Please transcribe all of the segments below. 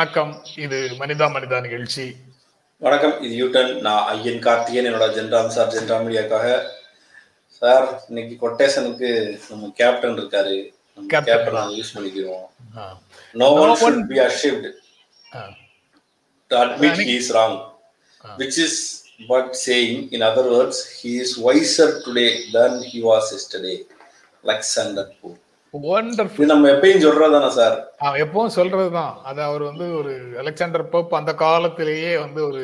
வணக்கம். இது மனிதா மனிதா நிகழ்ச்சி. வணக்கம் இது யூட்டன் நான் ஐயன் கார்த்திகேயன் என்னோட ஜென்ராம் சார் ஜென்ரா மீடியாக்காக சார் இன்னைக்கு கொட்டேஷனுக்கு நம்ம கேப்டன் இருக்காரு. கேப்டன் யூஸ் பண்ணிக்கிறோம். No No one one- should be ashamed to admit he is wrong. Which is but saying in other words he is wiser today than he was yesterday Alexander Pope நம்ம எப்பயும் sir? எப்பவும் சொல்றதுதான். அது அவர் வந்து ஒரு Alexander Pope அந்த காலத்திலேயே வந்து ஒரு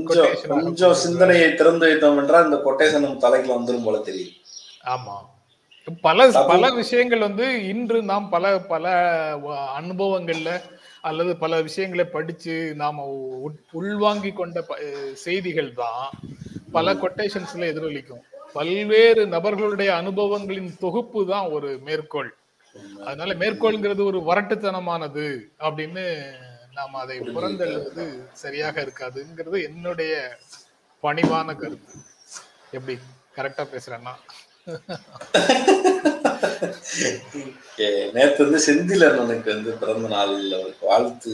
கொஞ்சம் கொஞ்சம் சிந்தனையை திறந்து வைத்தோம் என்றால் இந்த கொட்டேஷன் நம்ம தலைக்குள்ள வந்துரும் போல தெரியும் ஆமா. பல பல விஷயங்கள் வந்து இன்று நாம் பல பல அனுபவங்கள்ல அல்லது பல விஷயங்களை படிச்சு நாம உள்வாங்கி கொண்ட செய்திகள் தான் பல கொட்டேஷன்ஸ்ல எதிரொலிக்கும். பல்வேறு நபர்களுடைய அனுபவங்களின் தொகுப்பு தான் ஒரு மேற்கோள். அதனால மேற்கோள்ங்கிறது ஒரு வரட்டுத்தனமானது அப்படின்னு நாம அதை புறந்தள்ளுவது சரியாக இருக்காதுங்கிறது என்னுடைய பணிவான கருத்து. எப்படி? கரெக்டா பேசுறேன்னா? நேத்து வந்து செந்தில் அண்ணனுக்கு வந்து பிறந்த நாளில் அவருக்கு வாழ்த்து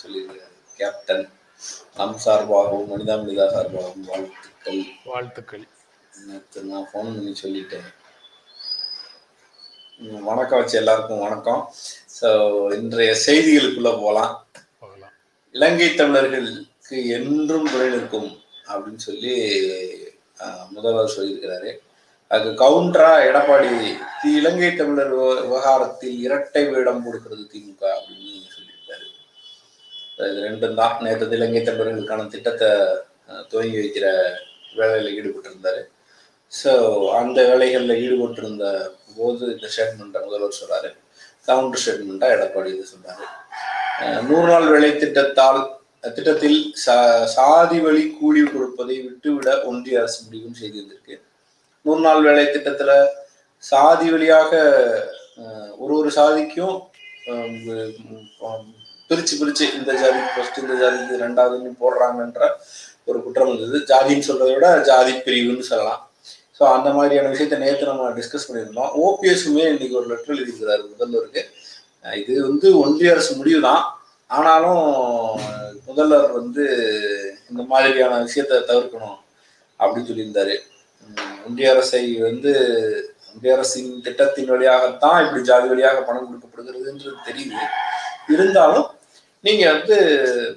சொல்லியிருக்காரு. கேப்டன் நம் சார்பாகவும் மனிதா மனிதா சார்பாகவும் வாழ்த்துக்கள். வாழ்த்துக்கள். நேற்று நான் ஃபோன் பண்ணி சொல்லிட்டேன். வணக்கம் வச்சு எல்லாருக்கும் வணக்கம். ஸோ இன்றைய செய்திகளுக்குள்ள போகலாம் போகலாம். இலங்கை தமிழர்களுக்கு என்றும் துணை நிற்கும் அப்படின்னு சொல்லி முதல்வர் சொல்லியிருக்கிறாரு. அது கவுண்டரா எடப்பாடி தி- இலங்கை தமிழர் விவ- விவகாரத்தில் இரட்டை வேடம் கொடுக்கிறது திமுக அப்படின்னு சொல்லியிருக்காரு. இது ரெண்டும் தான். நேற்று இலங்கை தமிழர்களுக்கான திட்டத்தை துவங்கி வைக்கிற வேலையில் ஈடுபட்டிருந்தாரு. ஸோ அந்த வேலைகளில் ஈடுபட்டிருந்த போது இந்த ஸ்டேட்மெண்ட்டை முதல்வர் சொல்கிறாரு கவுண்டர் ஸ்டேட்மெண்ட்டாக எடப்பாடி இது சொல்கிறாரு நூறு நாள் வேலை திட்டத்தால் திட்டத்தில் சா- சாதி வழி கூலி கொடுப்பதை விட்டுவிட ஒன்றிய அரசு முடிவும் செய்திருந்திருக்கு நூறு நாள் வேலை திட்டத்தில் சாதி வழியாக ஒரு ஒரு சாதிக்கும் பிரிச்சு பிரிச்சு இந்த ஜாதி ஃபர்ஸ்ட் இந்த ஜாதி இது ரெண்டாவதுன்னு போடுறாங்கன்ற ஒரு குற்றம் இருந்தது ஜாதின்னு சொல்றதை விட ஜாதி பிரிவுன்னு சொல்லலாம். ஸோ அந்த மாதிரியான விஷயத்தை நேற்று நம்ம டிஸ்கஸ் பண்ணியிருந்தோம். ஓபிஎஸ்க்குமே இன்னைக்கு ஒரு லெட்டர் எழுதியிருக்கிறார் முதல்வருக்கு. இது வந்து ஒன்றிய அரசு முடிவு தான் ஆனாலும் முதல்வர் வந்து இந்த மாதிரியான விஷயத்தை தவிர்க்கணும் அப்படின்னு சொல்லியிருந்தாரு. ஒன்றிய அரசை வந்து ஒன்றிய அரசின் திட்டத்தின் வழியாகத்தான் இப்படி ஜாதி வழியாக பணம் கொடுக்கப்படுகிறதுன்றது தெரியுது. இருந்தாலும் நீங்க வந்து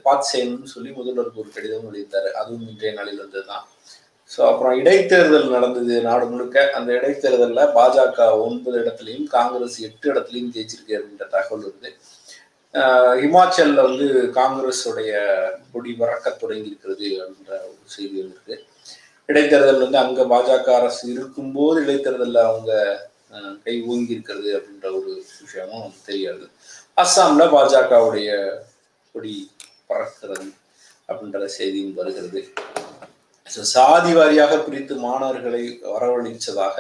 பார்த்து செய்யணும்னு சொல்லி முதல்வருக்கு ஒரு கடிதம் எழுதியிருந்தாரு. அதுவும் இன்றைய நாளில் வந்ததுதான். ஸோ அப்புறம் இடைத்தேர்தல் நடந்தது நாடு முழுக்க. அந்த இடைத்தேர்தலில் பாஜக ஒன்பது இடத்துலையும் காங்கிரஸ் எட்டு இடத்துலையும் ஜெயிச்சிருக்கு அப்படின்ற தகவல் இருந்து இமாச்சலில் வந்து காங்கிரஸுடைய கொடி வறக்க தொடங்கி இருக்கிறது அப்படின்ற ஒரு செய்தி இருக்கு இடைத்தேர்தல் வந்து அங்கே பாஜக அரசு இருக்கும்போது இடைத்தேர்தலில் அவங்க கை ஓங்கி இருக்கிறது அப்படின்ற ஒரு விஷயமும் தெரியாது. அஸ்ஸாம்ல பாஜகவுடைய கொடி பறக்கிறது அப்படின்ற செய்தியும் வருகிறது. சாதி வாரியாக பிரித்து மாணவர்களை வரவழைச்சதாக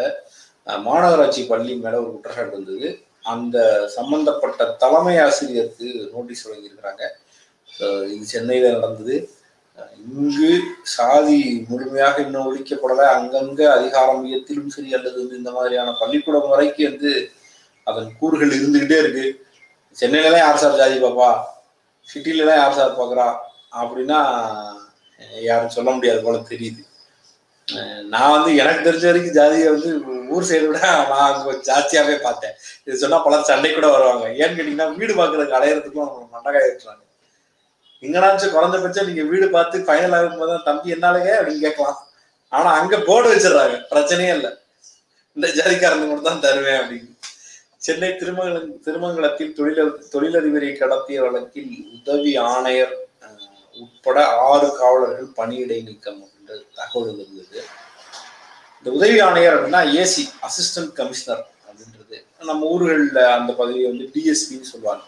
மாநகராட்சி பள்ளி மேல ஒரு குற்றச்சாட்டு வந்தது. அந்த சம்பந்தப்பட்ட தலைமை ஆசிரியருக்கு நோட்டீஸ் வழங்கியிருக்கிறாங்க. இது சென்னையில நடந்தது. இங்கு சாதி முழுமையாக இன்னும் ஒழிக்கப்படலை. அங்கங்க அதிகார மையத்திலும் சரி அல்லது வந்து இந்த மாதிரியான பள்ளிக்கூடம் வரைக்கும் வந்து அதன் கூறுகள் இருந்துகிட்டே இருக்கு. சென்னையிலலாம் யார் சார் ஜாதி பாப்பா? சிட்டிலலாம் யார் சார் பாக்குறா? அப்படின்னா யாரும் சொல்ல முடியாது போல தெரியுது. நான் வந்து எனக்கு தெரிஞ்ச வரைக்கும் ஜாதியை வந்து ஊர் சைடு விட நான் அங்கே ஜாஸ்தியாவே பார்த்தேன். இது சொன்னா பலர் சண்டை கூட வருவாங்க. ஏன்னு கேட்டீங்கன்னா வீடு பாக்குறதுக்கு அடையிறதுக்கும் அவங்க மண்டகாய விட்டுறாங்க எங்கனாச்சும் குறைஞ்சபட்சம் நீங்க வீடு பார்த்து ஃபைனல் ஆகும் போது தம்பி என்னாலங்க அப்படின்னு கேட்கலாம். ஆனா அங்க போர்டு வச்சிடுறாங்க. பிரச்சனையே இல்லை. இந்த ஜாதிக்காரங்க மட்டும் தான் தருவேன் அப்படின்னு. சென்னை திருமங்கலம் திருமங்கலத்தில் தொழில தொழிலதிபரை கடத்திய வழக்கில் உதவி ஆணையர் உட்பட ஆறு காவலர்கள் பணியிடை நீக்கம் என்ற தகவல் இருந்தது. இந்த உதவி ஆணையர் அப்படின்னா ஏசி அசிஸ்டன்ட் கமிஷனர் அப்படின்றது. நம்ம ஊர்களில் அந்த பதவியை வந்து டிஎஸ்பின்னு சொல்லுவாங்க.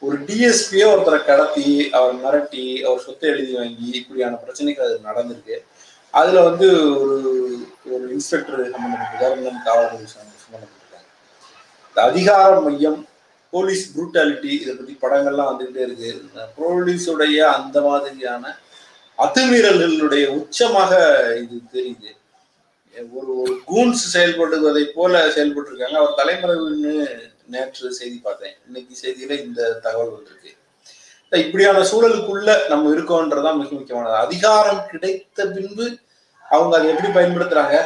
ஒரு டிஎஸ்பியை ஒருத்தரை கடத்தி அவர் மிரட்டி அவர் சொத்தை எழுதி வாங்கி இப்படியான பிரச்சனைகள் அது நடந்திருக்கு. அதுல வந்து ஒரு ஒரு இன்ஸ்பெக்டர் சம்பந்தப்பட்ட கவர்மெண்ட் காவல்துறை சம்பந்தப்பட்டிருக்காங்க இந்த அதிகார மையம் போலீஸ் ப்ரூட்டாலிட்டி இதை பத்தி படங்கள்லாம் வந்துகிட்டே இருக்கு. போலீஸுடைய அந்த மாதிரியான அத்துமீறல்களுடைய உச்சமாக இது தெரியுது. ஒரு ஒரு கூன்ஸ் செயல்படுவதை போல செயல்பட்டு இருக்காங்க அவர் தலைமறைவுன்னு நேற்று செய்தி பார்த்தேன். இன்னைக்கு செய்தியில இந்த தகவல் வந்திருக்கு. இப்படியான சூழலுக்குள்ள நம்ம இருக்கோன்றதுதான் மிக முக்கியமானது. அதிகாரம் கிடைத்த பின்பு அவங்க அதை எப்படி பயன்படுத்துறாங்க?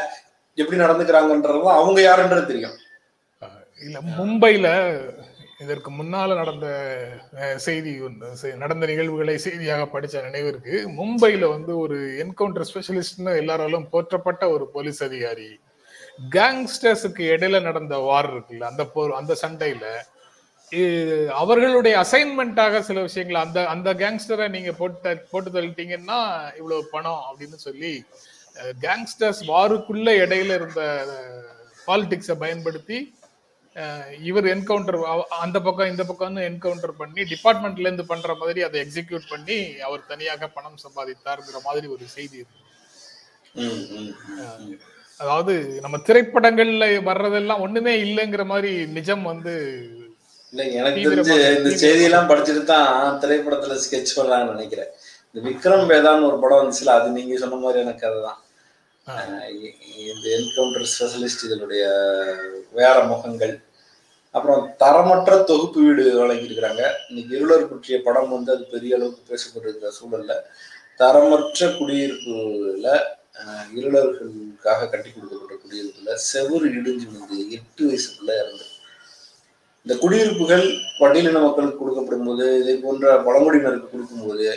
எப்படி நடந்துக்கிறாங்கன்றதும் அவங்க யாருன்றது தெரியும். இல்ல மும்பைல இதற்கு முன்னால நடந்த செய்தி நடந்த நிகழ்வுகளை செய்தியாக படிச்ச நினைவு இருக்கு மும்பைல வந்து ஒரு என்கவுண்டர் ஸ்பெஷலிஸ்ட்னு எல்லாராலும் போற்றப்பட்ட ஒரு போலீஸ் அதிகாரி கேங்ஸ்டர்ஸுக்கு இடையில நடந்த வார் இருக்குல்ல அந்த போர் அந்த சண்டையில அவர்களுடைய அசைன்மெண்ட்டாக சில விஷயங்களை அந்த அந்த கேங்ஸ்டரை நீங்க போட்டு போட்டு தள்ளிட்டீங்கன்னா இவ்வளவு பணம் அப்படின்னு சொல்லி கேங்ஸ்டர்ஸ் வாருக்குள்ள இடையில இருந்த பாலிடிக்ஸை பயன்படுத்தி இவர் என்கவுண்டர் அந்த பக்கம் இந்த பக்கம்னு என்கவுண்டர் பண்ணி டிபார்ட்மெண்ட்ல இருந்து பண்ற மாதிரி அதை எக்ஸிக்யூட் பண்ணி அவர் தனியாக பணம் சம்பாதித்தாருங்கிற மாதிரி ஒரு செய்தி இருக்கு. அதாவது நம்ம திரைப்படங்கள்ல வர்றதெல்லாம் ஒண்ணுமே இல்லைங்கிற மாதிரி நிஜம் வந்து இல்ல எனக்கு தெரிஞ்சு இந்த தீவிரமா- செய்தியெல்லாம் படிச்சுட்டு தான் திரைப்படத்துல ஸ்கெட்ச் பண்ணலாம்னு நினைக்கிறேன் இந்த விக்ரம் வேதான்னு ஒரு படம் வந்துச்சுல அது நீங்க சொன்ன மாதிரியான கதை தான் ஆ. அஹ் இ- இந்த என்கவுண்டர் ஸ்பெஷலிஸ்ட் இதனுடைய வேற முகங்கள். அப்புறம் தரமற்ற தொகுப்பு வீடு வழங்கியிருக்கிறாங்க. இன்னைக்கு இருளர் பற்றிய படம் வந்து அது பெரிய அளவுக்கு பேசப்பட்டிருக்கிற சூழல்ல. தரமற்ற குடியிருப்புல இருளர்களுக்காக கட்டி கொடுக்கப்பட்ட குடியிருப்புல செவுறு இடிஞ்சு வந்து எட்டு வயசுக்குள்ள இருந்து இந்த குடியிருப்புகள் பட்டியலின மக்களுக்கு கொடுக்கப்படும் போது இதே போன்ற பழங்குடியினருக்கு கொடுக்கும்போது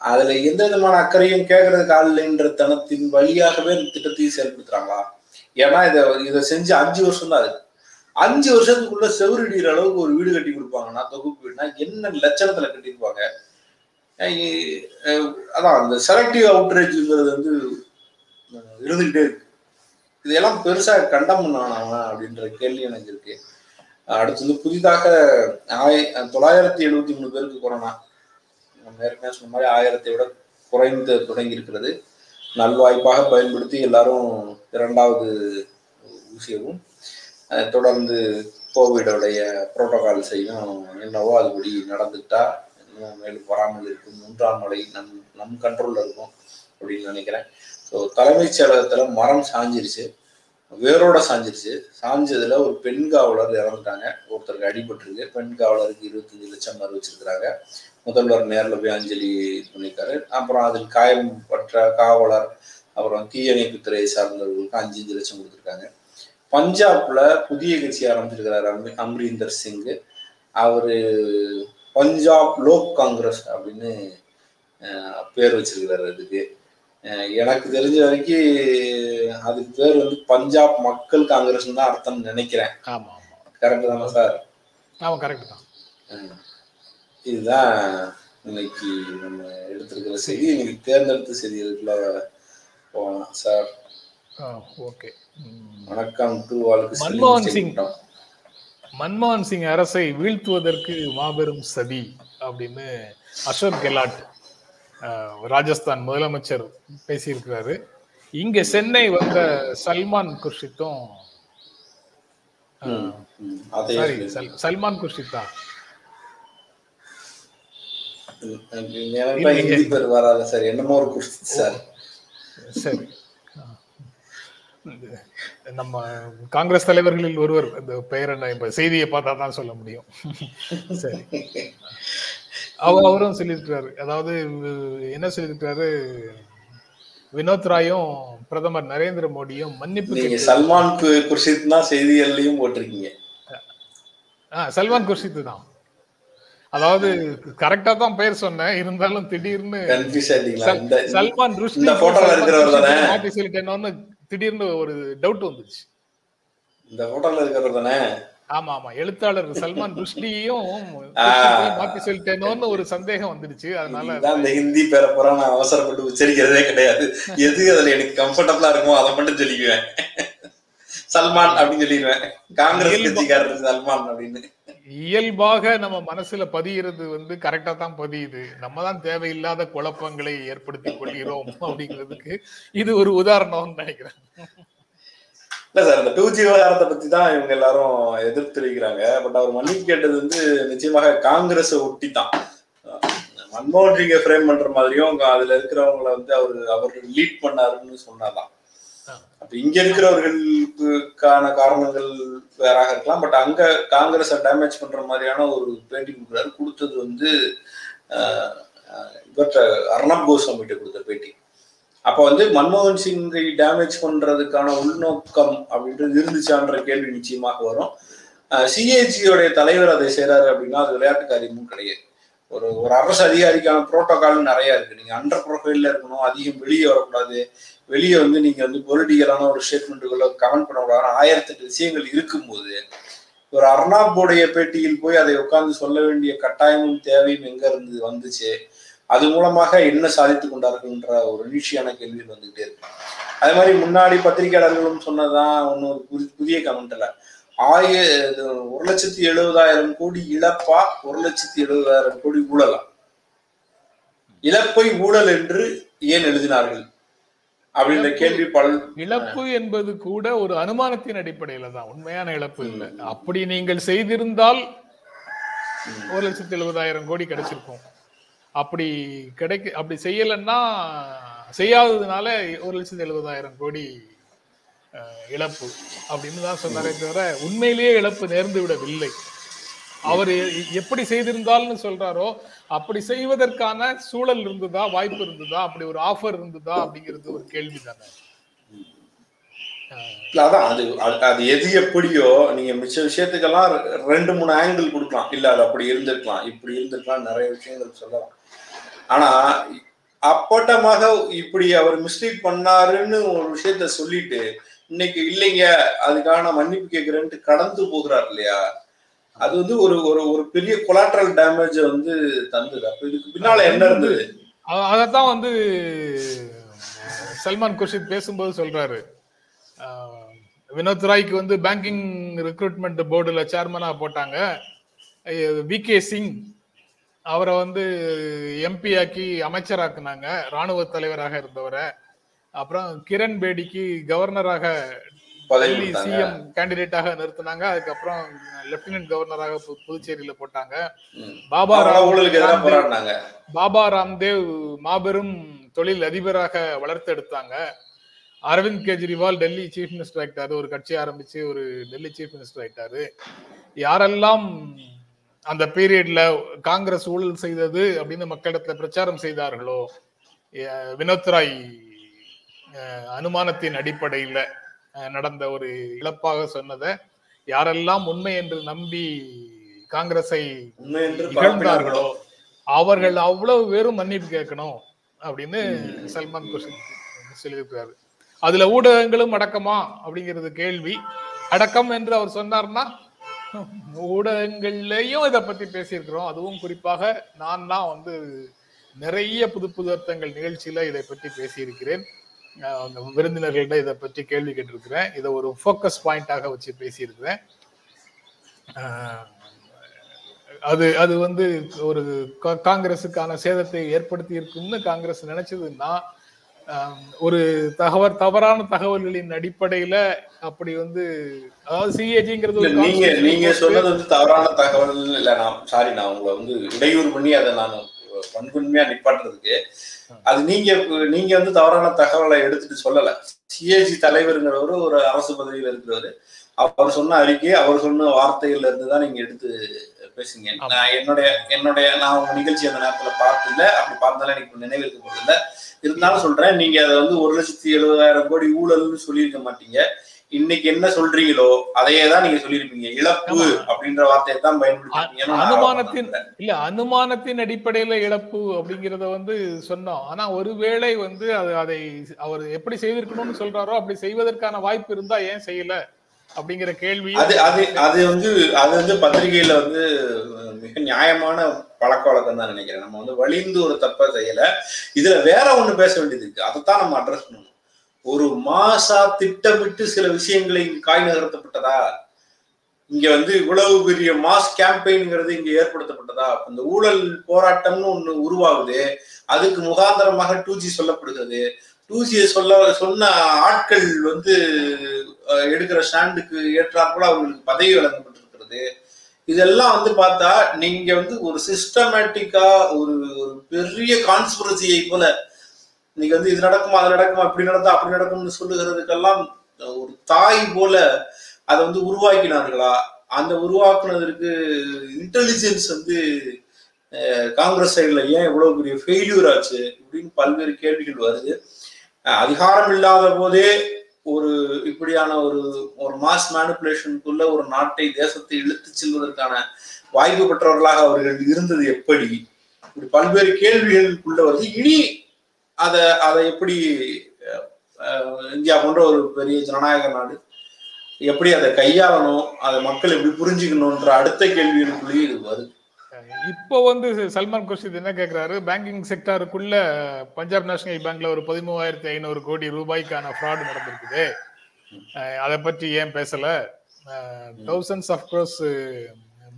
அதுல எந்த விதமான அக்கறையும் கேட்கறதுக்கு ஆள் இல்லைன்ற தனத்தின் வழியாகவே இந்த திட்டத்தையும் செயல்படுத்துறாங்களா? ஏன்னா இதை இதை செஞ்சு அஞ்சு வருஷம் தான் இருக்கு அஞ்சு வருஷத்துக்குள்ள செவரிடிற அளவுக்கு ஒரு வீடு கட்டி கொடுப்பாங்கன்னா தொகுப்பு வீடுனா என்ன லட்சணத்துல கட்டியிருப்பாங்க? அதான் அந்த செலக்டிவ் அவுட்ரேஜ்ங்கிறது வந்து இருந்துகிட்டே இருக்கு. இதெல்லாம் பெருசா கண்டம் பண்ணானவன் அப்படின்ற கேள்வி எனக்கு இருக்கு. அடுத்து வந்து புதிதாக ஆய தொள்ளாயிரத்தி எழுபத்தி மூணு பேருக்கு கொரோனா. நம்ம ஏற்கனவே சொன்ன மாதிரி ஆயிரத்தை விட குறைந்து தொடங்கி இருக்கிறது. நல்வாய்ப்பாக பயன்படுத்தி எல்லாரும் இரண்டாவது ஊசியவும் தொடர்ந்து கோவிடோடைய புரோட்டோகால் செய்யும் என்னவோ அதுபடி நடந்துட்டா இன்னும் மேலும் வராமல் இருக்கும் மூன்றாம் மலை நம் நம் கண்ட்ரோல்ல இருக்கும் அப்படின்னு நினைக்கிறேன். ஸோ தலைமைச் செயலகத்தில் மரம் சாஞ்சிருச்சு. வேரோட சாஞ்சிருச்சு. சாஞ்சதுல ஒரு பெண் காவலர் இறந்துட்டாங்க. ஒருத்தருக்கு அடிபட்டிருக்கு. பெண் காவலருக்கு இருபத்தஞ்சு லட்சம் அறிவிச்சிருக்கிறாங்க முதல்வர் நேரில் போய் அஞ்சலி பண்ணியிருக்காரு. அப்புறம் அதில் காயம் பற்ற காவலர் அப்புறம் தீயணைப்பு துறையை சார்ந்தவர்களுக்கு அஞ்சு அஞ்சு லட்சம் கொடுத்துருக்காங்க. பஞ்சாப்ல புதிய கட்சி ஆரம்பிச்சிருக்கிறாரு அம் அம்ரீந்தர் சிங். அவரு பஞ்சாப் லோக் காங்கிரஸ் அப்படின்னு பேர் வச்சிருக்கிறாரு அதுக்கு. எனக்கு தெரிஞ்ச வரைக்கும் அதுக்கு பேர் வந்து பஞ்சாப் மக்கள் காங்கிரஸ் தான் அர்த்தம் நினைக்கிறேன். ஆமா கரெக்ட் தானே சார்? ஆமா கரெக்ட் தான். இதுதான் இன்னைக்கு நம்ம எடுத்திருக்கிற செய்தி. இன்னைக்கு தேர்ந்தெடுத்த செய்திகளுக்குள்ள போகலாம் சார். ஓகே. வணக்கம் டு வாழ்க்கை மன்மோகன் சிங். மன்மோகன் சிங் அரசை வீழ்த்துவதற்கு மாபெரும் சதி அப்படின்னு அசோக் கெலாட் ராஜஸ்தான் முதலமைச்சர் பேசியிருக்கிறாரு. இங்க சென்னை வந்த சல்மான் குர்ஷித்தும் சாரி சல்மான் குர்ஷித் தான். சார். நம்ம காங்கிரஸ் தலைவர்களில் ஒருவர் இந்த பெயரை இப்ப செய்தியை பார்த்தா தான் சொல்ல முடியும். சரி. அவரும் சொல்லியிருக்கிறாரு. அதாவது என்ன சொல்லியிருக்கிறாரு? வினோத் ராயும் பிரதமர் நரேந்திர மோடியும் மன்னிப்பு சல்மான் குர்ஷித் தான் செய்திகள்லயும் போட்டிருக்கீங்க. சல்மான் குர்ஷித் தான். அதாவது கரெக்டா தான் பெயர் சொன்னேன். இருந்தாலும் திடீர்னு சல்மான் ருஷ்டி சொல்லிட்டேனோன்னு திடீர்னு ஒரு டவுட் வந்துச்சு. இந்த போட்டோல இருக்கிறவர் தானே? ஆமா ஆமா. எழுத்தாளர் சல்மான் ருஷ்டியும். மாத்தி சொல்லிட்டேனோன்னு ஒரு சந்தேகம் வந்துடுச்சு. அதனால இந்த ஹிந்தி பேரை பூரா நான் அவசரப்பட்டு உச்சரிக்கிறதே கிடையாது. எது அதுல எனக்கு கம்ஃபர்டபுளா இருக்குமோ அதை மட்டும் சொல்லிக்குவேன். சல்மான் அப்படின்னு சொல்லிடுவேன். காங்கிரஸ் கட்சிக்காரர் சல்மான் அப்படின்னு. இயல்பாக நம்ம மனசுல பதிகிறது வந்து கரெக்டா தான் பதியுது. நம்ம தான் தேவையில்லாத குழப்பங்களை ஏற்படுத்தி கொள்கிறோம் அப்படிங்கிறதுக்கு இது ஒரு உதாரணம்னு நினைக்கிறேன். இல்ல சார் இந்த டூ ஜி விவகாரத்தை பத்தி தான் இவங்க எல்லாரும் எதிர்த்து தெரிவிக்கிறாங்க பட் அவர் மன்னிப்பு கேட்டது வந்து நிச்சயமாக காங்கிரஸை ஒட்டி தான் மன்மோகன் சிங்கை ஃப்ரேம் பண்ற மாதிரியும் அதுல இருக்கிறவங்கள வந்து அவர் அவர் லீட் பண்ணாருன்னு சொன்னாதான். அப்ப இங்க இருக்கிறவர்களுக்கான காரணங்கள் வேறாக இருக்கலாம். பட் அங்க காங்கிரஸை டேமேஜ் பண்ற மாதிரியான ஒரு பேட்டி கொடுக்குறாரு. கொடுத்தது வந்து இவர்கிட்ட அர்ணப் கோஸ்வாமிகிட்ட கொடுத்த பேட்டி. அப்ப வந்து மன்மோகன் சிங்கை டேமேஜ் பண்றதுக்கான உள்நோக்கம் அப்படின்றது இருந்துச்சான்ற கேள்வி நிச்சயமாக வரும். சிஏஜியோடைய தலைவர் அதை செய்யறாரு அப்படின்னா அது விளையாட்டு காரியமும் கிடையாது. ஒரு ஒரு அரசு அதிகாரிக்கான புரோட்டோகால் நிறைய இருக்கு. நீங்க அண்டர் ப்ரொஃபைல்ல இருக்கணும் அதிகம் வெளியே வரக்கூடாது. வெளியே வந்து நீங்க வந்து பொலிட்டிக்கலான ஒரு ஸ்டேட்மெண்ட்டுகளை கமெண்ட் பண்ணக்கூடாது ஆயிரத்தெட்டு விஷயங்கள் இருக்கும்போது ஒரு அர்ணாப்போடைய பேட்டியில் போய் அதை உட்கார்ந்து சொல்ல வேண்டிய கட்டாயமும் தேவையும் எங்க இருந்து வந்துச்சு? அது மூலமாக என்ன சாதித்து கொண்டார்கள்ன்ற ஒரு நீட்சியான கேள்விகள் வந்துகிட்டே இருக்கு. அதே மாதிரி முன்னாடி பத்திரிகையாளர்களும் சொன்னதான் ஒன்னும் புதிய கமெண்ட்ல ஆய ஒரு லட்சத்தி எழுபதாயிரம் கோடி இழப்பா ஒரு லட்சத்தி எழுபதாயிரம் கோடி ஊழலா? இழப்பை ஊழல் என்று ஏன் எழுதினார்கள்? அப்படின்ற கேள்வி பல் இழப்பு என்பது கூட ஒரு அனுமானத்தின் அடிப்படையில தான். உண்மையான இழப்பு இல்லை. அப்படி நீங்கள் செய்திருந்தால் ஒரு லட்சத்தி எழுபதாயிரம் கோடி கிடைச்சிருக்கும். அப்படி கிடைக்க அப்படி செய்யலைன்னா செய்யாததுனால ஒரு லட்சத்தி எழுபதாயிரம் கோடி இழப்பு அப்படின்னு தான் சொன்னாரே தவிர உண்மையிலேயே இழப்பு நேர்ந்து விடவில்லை. அவர் எப்படி செய்திருந்தால்னு சொல்றாரோ அப்படி செய்வதற்கான சூழல் இருந்ததா வாய்ப்பு இருந்ததா அப்படி ஒரு ஆஃபர் இருந்ததா அப்படிங்கிறது ஒரு கேள்வி தானே அதான் அது அது- எது எப்படியோ நீங்க மிச்ச விஷயத்துக்கெல்லாம் ரெண்டு மூணு ஆங்கிள் கொடுக்கலாம். இல்ல அது அப்படி இருந்திருக்கலாம். இப்படி இருந்திருக்கலாம் நிறைய விஷயங்கள் சொல்லலாம். ஆனா அப்பட்டமாக இப்படி அவர் மிஸ்டேக் பண்ணாருன்னு ஒரு விஷயத்த சொல்லிட்டு இன்னைக்கு இல்லைங்க அதுக்கான மன்னிப்பு கேட்கிறேன்ட்டு கடந்து போகிறார் இல்லையா? அது வந்து ஒரு ஒரு ஒரு பெரிய கொலாட்ரல் டேமேஜ் வந்து தந்தது. அப்ப இதுக்கு பின்னால என்ன இருந்தது? அ- அதத்தான் வந்து சல்மான் குர்ஷித் பேசும்போது சொல்றாரு. வினோத் ராய்க்கு வந்து பேங்கிங் ரெக்ரூட்மெண்ட் போர்டுல சேர்மனா போட்டாங்க. வி கே சிங் அவரை வந்து எம்பி ஆக்கி அமைச்சராக்குனாங்க. ராணுவ தலைவராக இருந்தவரை. அப்புறம் கிரண் பேடிக்கு கவர்னராக டெல்லி சிஎம் கேண்டிடேட்டாக நிறுத்தினாங்க. அதுக்கப்புறம் லெப்டினன்ட் கவர்னராக புதுச்சேரியில போட்டாங்க. பாபா போராடினாங்க. பாபா ராம்தேவ் மாபெரும் தொழில் அதிபராக வளர்த்தெடுத்தாங்க. அரவிந்த் கெஜ்ரிவால் டெல்லி சீஃப் மினிஸ்டர் ஆயிட்டாரு. ஒரு கட்சி ஆரம்பிச்சு ஒரு டெல்லி சீஃப் மினிஸ்டர் ஆயிட்டாரு. யாரெல்லாம் அந்த பீரியட்ல காங்கிரஸ் ஊழல் செய்தது அப்படின்னு மக்களிடத்துல பிரச்சாரம் செய்தார்களோ வினோத் ராய் அனுமானத்தின் அடிப்படையில நடந்த ஒரு இழப்பாக சொன்னதை யாரெல்லாம் உண்மை என்று நம்பி காங்கிரஸை இகழ்ந்தார்களோ அவர்கள் அவ்வளவு பேரும் மன்னிப்பு கேட்கணும் அப்படின்னு சல்மான் குர்ஷித் சொல்லியிருக்கிறாரு. அதுல ஊடகங்களும் அடக்கமா? அப்படிங்கிறது கேள்வி. அடக்கம் என்று அவர் சொன்னார்னா ஊடகங்கள்லயும் இதை பத்தி பேசியிருக்கிறோம். அதுவும் குறிப்பாக நான் தான் வந்து நிறைய புது புது அர்த்தங்கள் நிகழ்ச்சியில இதை பற்றி பேசியிருக்கிறேன். அந்த விருந்தினர்கள்ட்ட இதை பற்றி கேள்வி கேட்டிருக்கிறேன். இதை ஒரு ஃபோக்கஸ் பாயிண்டாக வச்சு பேசியிருக்கிறேன். அது அது வந்து ஒரு கா- காங்கிரஸுக்கான சேதத்தை ஏற்படுத்தி இருக்கும்னு காங்கிரஸ் நினைச்சதுன்னா ஒரு தகவல் தவறான தகவல்களின் அடிப்படையில அப்படி வந்து அதாவது சிஏஜிங்கிறது நீங்க நீங்க. சொன்னது வந்து தவறான தகவல் இல்ல நான் சாரி நான் உங்களை வந்து இடையூறு பண்ணி அதை நான் பண்புண்மையா நிப்பாட்டுறதுக்கு அது நீங்க நீங்க வந்து தவறான தகவலை எடுத்துட்டு சொல்லல சிஏஜி தலைவருங்கிறவரு ஒரு அரசு பதவியில இருக்கிறவரு அவர் சொன்ன அறிக்கை அவர் சொன்ன வார்த்தைகள்ல இருந்து தான் நீங்க எடுத்து பேசுங்க நான் என்னுடைய என்னுடைய நான் உங்க நிகழ்ச்சி அந்த நேரத்துல பார்த்ததில்ல. அப்படி பார்த்தாலும் எனக்கு நினைவு இருக்க போதில்ல இருந்தாலும் சொல்றேன் நீங்க அதை வந்து ஒரு லட்சத்தி எழுபதாயிரம் கோடி ஊழல்னு சொல்லியிருக்க மாட்டீங்க. இன்னைக்கு என்ன சொல்றீங்களோ அதையே தான் நீங்க சொல்லியிருப்பீங்க. இழப்பு. அப்படின்ற வார்த்தையை தான் நான் அனுமானத்தின் இல்ல அனுமானத்தின் அடிப்படையில இழப்பு அப்படிங்கறத வந்து சொன்னோம். ஆனா ஒருவேளை வந்து அது அதை அவர் எப்படி செய்திருக்கணும்னு சொல்றாரோ அப்படி செய்வதற்கான வாய்ப்பு இருந்தா ஏன் செய்யல? அப்படிங்கிற கேள்வி அது அது அது வந்து அது வந்து பத்திரிகையில வந்து மிக நியாயமான பழக்க வழக்கம் தான் நினைக்கிறேன். நம்ம வந்து வலிந்து ஒரு தப்பை செய்யல. இதுல வேற ஒண்ணு பேச வேண்டியது இருக்கு. அதைத்தான் நம்ம அட்ரஸ் பண்ணணும். ஒரு மாசா திட்டமிட்டு சில விஷயங்களை காய் நகர்த்தப்பட்டதா? இங்க வந்து இவ்வளவு பெரிய மாஸ் கேம்பெயின்ங்கிறது இங்க ஏற்படுத்தப்பட்டதா? இந்த ஊழல் போராட்டம்னு ஒண்ணு உருவாகுது. அதுக்கு முகாந்தரமாக டூ ஜி சொல்லப்படுகிறது. டூ சொல்ல சொன்ன ஆட்கள் வந்து எடுக்கிற ஸ்டாண்டுக்கு ஏற்றாற்போல அவங்களுக்கு பதவி வழங்கப்பட்டிருக்கிறது. இதெல்லாம் வந்து பார்த்தா நீங்க வந்து ஒரு சிஸ்டமேட்டிக்கா ஒரு ஒரு பெரிய கான்ஸ்பிரசியை போல இன்னைக்கு வந்து இது நடக்குமா அது நடக்குமா இப்படி நடந்தா அப்படி நடக்கும்னு சொல்லுகிறதுக்கெல்லாம் ஒரு தாய் போல அதை வந்து உருவாக்கினார்களா? அந்த உருவாக்குனதற்கு இன்டெலிஜென்ஸ் வந்து காங்கிரஸ் சைடில் ஏன் இவ்வளவு பெரிய ஃபெயில்யூர் ஆச்சு? இப்படின்னு பல்வேறு கேள்விகள் வருது. அதிகாரம் இல்லாத போதே ஒரு இப்படியான ஒரு ஒரு மாஸ் மேனிப்புலேஷனுக்குள்ள ஒரு நாட்டை தேசத்தை இழுத்து செல்வதற்கான வாய்ப்பு பெற்றவர்களாக அவர்கள் இருந்தது எப்படி? இப்படி பல்வேறு கேள்விகளுக்குள்ள வருது. இனி அதை அதை எப்படி இந்தியா போன்ற ஒரு பெரிய ஜனநாயக நாடு எப்படி அதை கையாளணும் அதை மக்கள் எப்படி புரிஞ்சுக்கணும்ன்ற அடுத்த கேள்விகளுக்குள்ளேயே இது வருது. இப்போ வந்து சல்மான் குர்ஷித் என்ன கேட்குறாரு பேங்கிங் செக்டாருக்குள்ள பஞ்சாப் நேஷனல் பேங்க்ல ஒரு பதிமூவாயிரத்தி ஐநூறு கோடி ரூபாய்க்கான ஃப்ராட் நடந்திருக்குது. அதை பற்றி ஏன் பேசல? தௌசண்ட்ஸ் ஆஃப் க்ரோஸ்